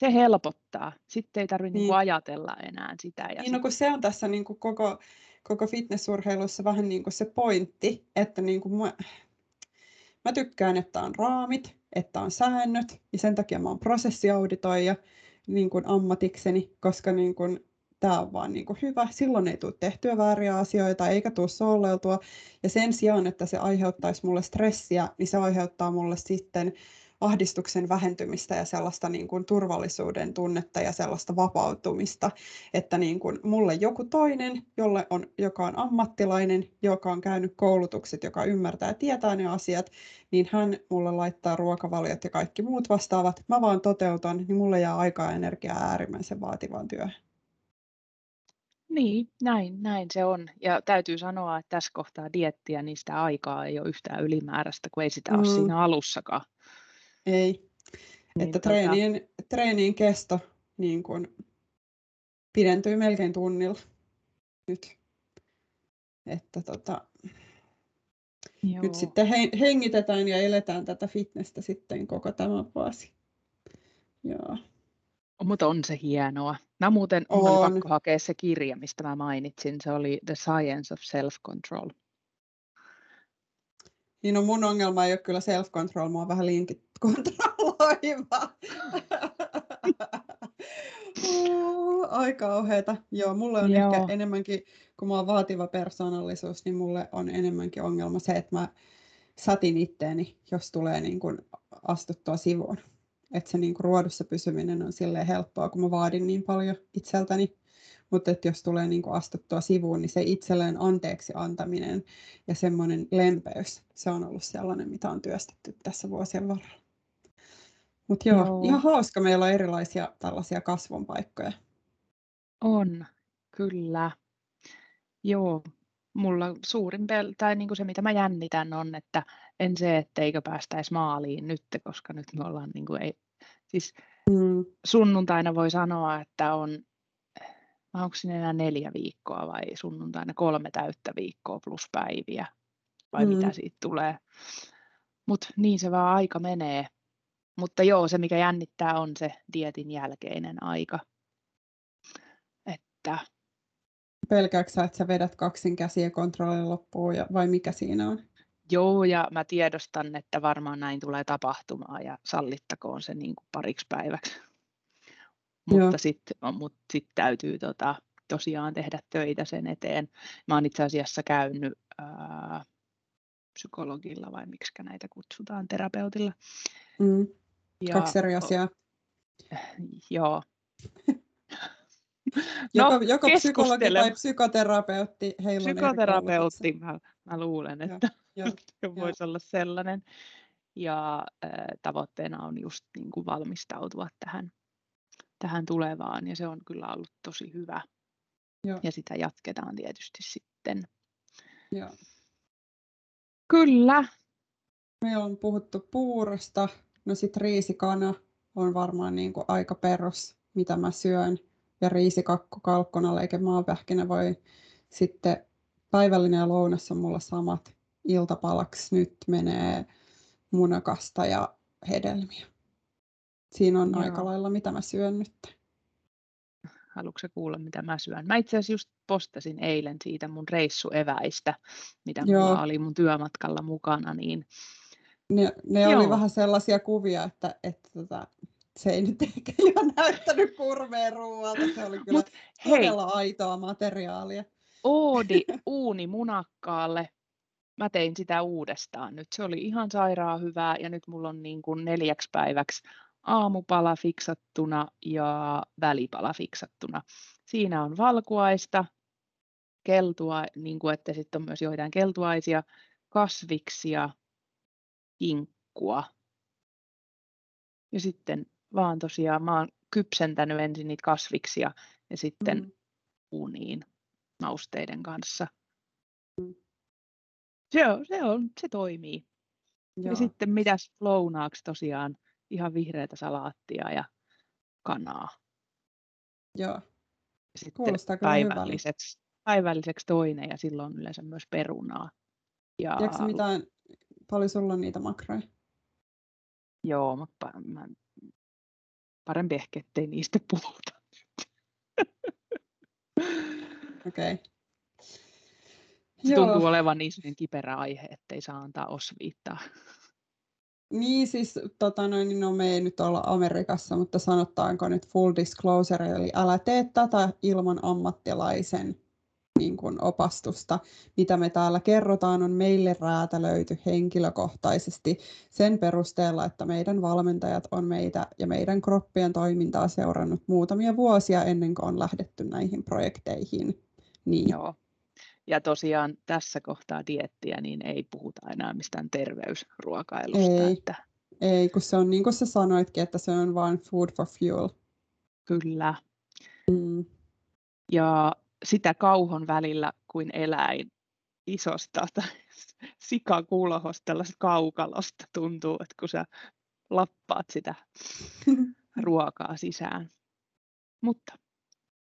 se helpottaa. Sitten ei tarvitse Niin. niinku ajatella enää sitä. Ja Niin, no kun se on tässä niin kuin koko, koko fitnessurheilussa vähän niin kuin se pointti, että niin kuin mä, mä tykkään, että on raamit, että on säännöt, ja sen takia mä oon prosessiauditoija niin kuin ammatikseni, koska niin kuin, tämä on vaan niin kuin hyvä. Silloin ei tule tehtyä vääriä asioita, eikä tule sooleltua. Ja sen sijaan, että se aiheuttaisi mulle stressiä, niin se aiheuttaa mulle sitten ahdistuksen vähentymistä ja sellaista niin kuin turvallisuuden tunnetta ja sellaista vapautumista, että niin kuin mulle joku toinen, jolle on, joka on ammattilainen, joka on käynyt koulutukset, joka ymmärtää ja tietää ne asiat, niin hän mulle laittaa ruokavaliot ja kaikki muut vastaavat. Mä vaan toteutan, niin mulle jää aikaa ja energiaa äärimmäisen vaativaan työhön. Niin, näin, näin se on. Ja täytyy sanoa, että tässä kohtaa diettiä, niin sitä aikaa ei ole yhtään ylimääräistä, kun ei sitä ole Mm. siinä alussakaan. Ei, Niin että tota- treenien, treenien kesto niin kuin pidentyy melkein tunnilla nyt. Että tota, Joo. nyt sitten he, hengitetään ja eletään tätä fitnessä sitten koko tämä vuosi. Joo. Mutta on se hienoa. Mä muuten mun oli On. pakko hakea se kirja, mistä mä mainitsin. Se oli The Science of Self-Control. Niin on mun ongelma ei ole kyllä self-control, oon vähän linkit kontrolloiva. Oo, Aika kauheeta. Joo, mulle on Joo. ehkä enemmänkin, kun mä oon vaativa persoonallisuus, niin mulle on enemmänkin ongelma se, että mä satin itteeni, jos tulee niin kuin astuttua sivuun. Että se niin kuin ruodussa pysyminen on silleen helppoa, kun mä vaadin niin paljon itseltäni. Mutta että jos tulee niin astuttua sivuun, niin se itselleen anteeksi antaminen ja semmoinen lempeys, se on ollut sellainen, mitä on työstetty tässä vuosien varrella. Mutta joo, Joo. ihan hauska meillä on erilaisia tällaisia kasvun paikkoja. On, kyllä. Joo, mulla suurin pel- tai niin kuin se, mitä mä jännitän, on, että en se, etteikö päästäisi maaliin nyt, koska nyt me ollaan, niin kuin ei, siis Mm, sunnuntaina voi sanoa, että on onko sinne enää neljä viikkoa vai sunnuntaina kolme täyttä viikkoa plus päiviä, vai mm. mitä siitä tulee. Mutta niin se vaan aika menee. Mutta joo, se mikä jännittää on se dietin jälkeinen aika. Että... Pelkääksä, että sä vedät kaksin käsiä kontrollin loppuun ja, vai mikä siinä on? Joo, ja mä tiedostan, että varmaan näin tulee tapahtumaan ja sallittakoon se niin kuin pariksi päiväksi. Mutta sitten mut sit täytyy tota, tosiaan tehdä töitä sen eteen. Mä oon itse asiassa käynyt ää, psykologilla vai miksi näitä kutsutaan, terapeutilla. Mm. Ja, Kaksi eri asiaa. Joo. joko, no, joko psykologi tai psykoterapeutti. Psykoterapeutti, mä, mä luulen, että jo, jo, voisi olla sellainen. Ja äh, tavoitteena on just niin kuin valmistautua tähän, tähän tulevaan, ja se on kyllä ollut tosi hyvä. Joo. Ja sitä jatketaan tietysti sitten. Joo. Kyllä. Meillä on puhuttu puurosta, no sitten riisikana on varmaan niin kuin aika perus, mitä mä syön. Ja riisikakku, kalkkonaleike, maapähkinä voi sitten päivällinen ja lounas on mulla samat. Iltapalaksi nyt menee munakasta ja hedelmiä. Siinä on Joo. aika lailla, mitä mä syön nyt. Haluatko kuulla, mitä mä syön? Mä itse asiassa just postasin eilen siitä mun reissueväistä, mitä Joo. mulla oli mun työmatkalla mukana, niin ne, ne oli vähän sellaisia kuvia, että, että tota, se ei nyt ehkä ihan näyttänyt kurmeen ruoalta. Se oli kyllä Mut, todella hei, aitoa materiaalia. Oodi uuni munakkaalle. Mä tein sitä uudestaan nyt. Se oli ihan sairaan hyvää ja nyt mulla on niin kuin neljäksi päiväksi aamupala fiksattuna ja välipala fiksattuna. Siinä on valkuaista, keltua, niin kuin että sitten on myös joitain keltuaisia, kasviksia, kinkkua. Ja sitten vaan tosiaan mä oon kypsentänyt ensin niitä kasviksia ja sitten mm. uuniin mausteiden kanssa. Mm. Se, on, se, on, se toimii. Joo. Ja sitten mitäs lounaaksi tosiaan ihan vihreätä salaattia ja kanaa. Joo. Ja sitten päivälliseksi, päivälliseksi toinen ja silloin yleensä myös perunaa. Ja... Tiedätkö mitään, paljon sulla niitä makroja? Joo, mutta mä, parempi ehkä, ettei niistä puhuta. Okei. Okay. Se Joo. tuntuu olevan niin kiperä aihe, ettei saa antaa osviittaa. Niin siis, tota noin, niin no me ei nyt olla Amerikassa, mutta sanotaanko nyt full disclosure, eli älä tee tätä ilman ammattilaisen niin kuin opastusta. Mitä me täällä kerrotaan on meille räätälöity henkilökohtaisesti sen perusteella, että meidän valmentajat on meitä ja meidän kroppien toimintaa seurannut muutamia vuosia ennen kuin on lähdetty näihin projekteihin. Niin. Joo. Ja tosiaan tässä kohtaa diettiä, niin ei puhuta enää mistään terveysruokailusta. Ei, että... ei kun se on niin kuin sä sanoitkin, että se on vain food for fuel. Kyllä. Mm. Ja sitä kauhon välillä kuin eläin isosta tai sikakulhosta, tällaista kaukalosta tuntuu, että kun sä lappaat sitä ruokaa sisään. Mutta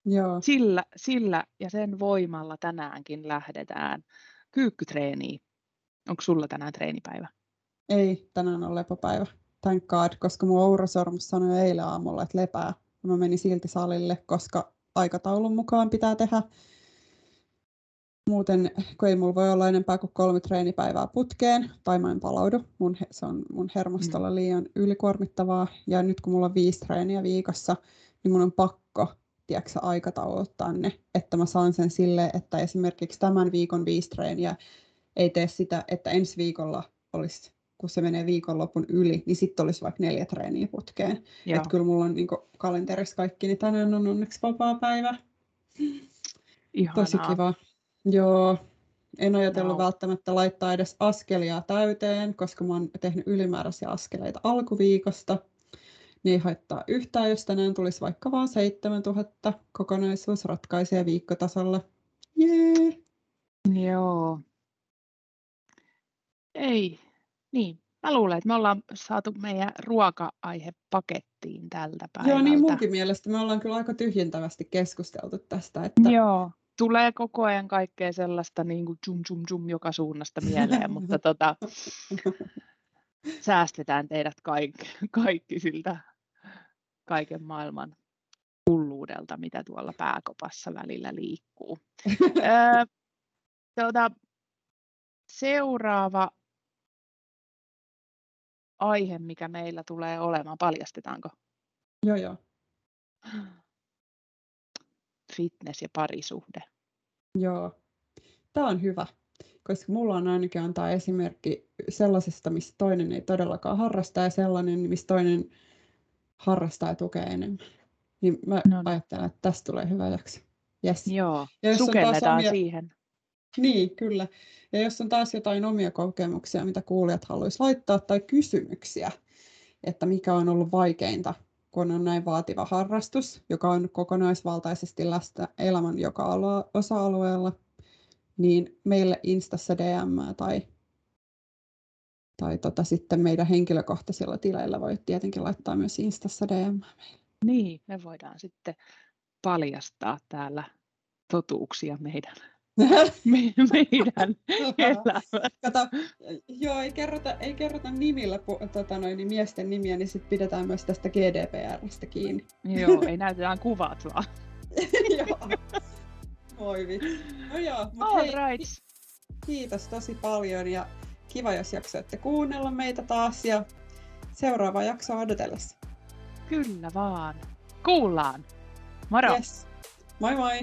Joo. Sillä, sillä ja sen voimalla tänäänkin lähdetään kyykkytreeniin. Onko sulla tänään treenipäivä? Ei, tänään on lepopäivä. Thank God, koska mun Ourasormus sanoi eilen aamulla, että lepää. Mä menin silti salille, koska aikataulun mukaan pitää tehdä. Muuten, kun ei mulla voi olla enempää kuin kolme treenipäivää putkeen, tai mä en palaudu, mun, se on mun hermostolla mm. liian ylikuormittavaa. Ja nyt kun mulla on viisi treeniä viikossa, niin mun on pakko tiedätkö, aikatauluttaa ne, että mä saan sen sille, että esimerkiksi tämän viikon viisi treeniä ei tee sitä, että ensi viikolla olisi, kun se menee viikonlopun yli, niin sitten olisi vaikka neljä treeniä putkeen. Että kyllä mulla on niin kalenterissa kaikki, niin tänään on onneksi vapaa päivä. Ihanaa. Tosi kiva. Joo, en ajatellut no. välttämättä laittaa edes askelia täyteen, koska mä oon tehnyt ylimääräisiä askeleita alkuviikosta niin ei haittaa yhtään, jos tänään tulisi vaikka vain 7000 kokonaisuus ratkaisee viikkotasolla. Jee! Joo. Ei, niin. mä luulen, että me ollaan saatu meidän ruoka-aihe pakettiin tältä päivältä. Joo, niin munkin mielestä me ollaan kyllä aika tyhjentävästi keskusteltu tästä. Että... Joo, tulee koko ajan kaikkea sellaista niin kuin zoom, zoom, zoom joka suunnasta mieleen, mutta tota, säästetään teidät kaikki, kaikki siltä kaiken maailman hulluudelta, mitä tuolla pääkopassa välillä liikkuu. öö, tuota, seuraava aihe, mikä meillä tulee olemaan, paljastetaanko? Joo, joo. Fitness ja parisuhde. Joo, tämä on hyvä, koska mulla on ainakin antaa esimerkki sellaisesta, missä toinen ei todellakaan harrasta ja sellainen, missä toinen harrastaa ja tukee enemmän. Niin mä no. ajattelen, että tästä tulee hyvä jakso. Yes. Joo, ja sukelletaan omia... siihen. Niin, kyllä. Ja jos on taas jotain omia kokemuksia, mitä kuulijat haluaisi laittaa, tai kysymyksiä, että mikä on ollut vaikeinta, kun on näin vaativa harrastus, joka on kokonaisvaltaisesti läsnä elämän joka osa-alueella, niin meille Instassa DM tai, tai tota, sitten meidän henkilökohtaisilla tileillä voi tietenkin laittaa myös Instassa DM meille. Niin, me voidaan sitten paljastaa täällä totuuksia meidän me, meidän elämä. Kato, joo, ei kerrota, ei kerrota nimillä tota noin, niin miesten nimiä, niin sitten pidetään myös tästä GDPRstä kiinni. Joo, ei näytetään kuvat vaan. joo. Voi vitsi. No joo, mutta All hei, right. kiitos tosi paljon ja kiva, jos jaksoitte kuunnella meitä taas ja seuraava jakso odotellessa. Kyllä vaan. Kuullaan. Moro. Yes. Moi moi.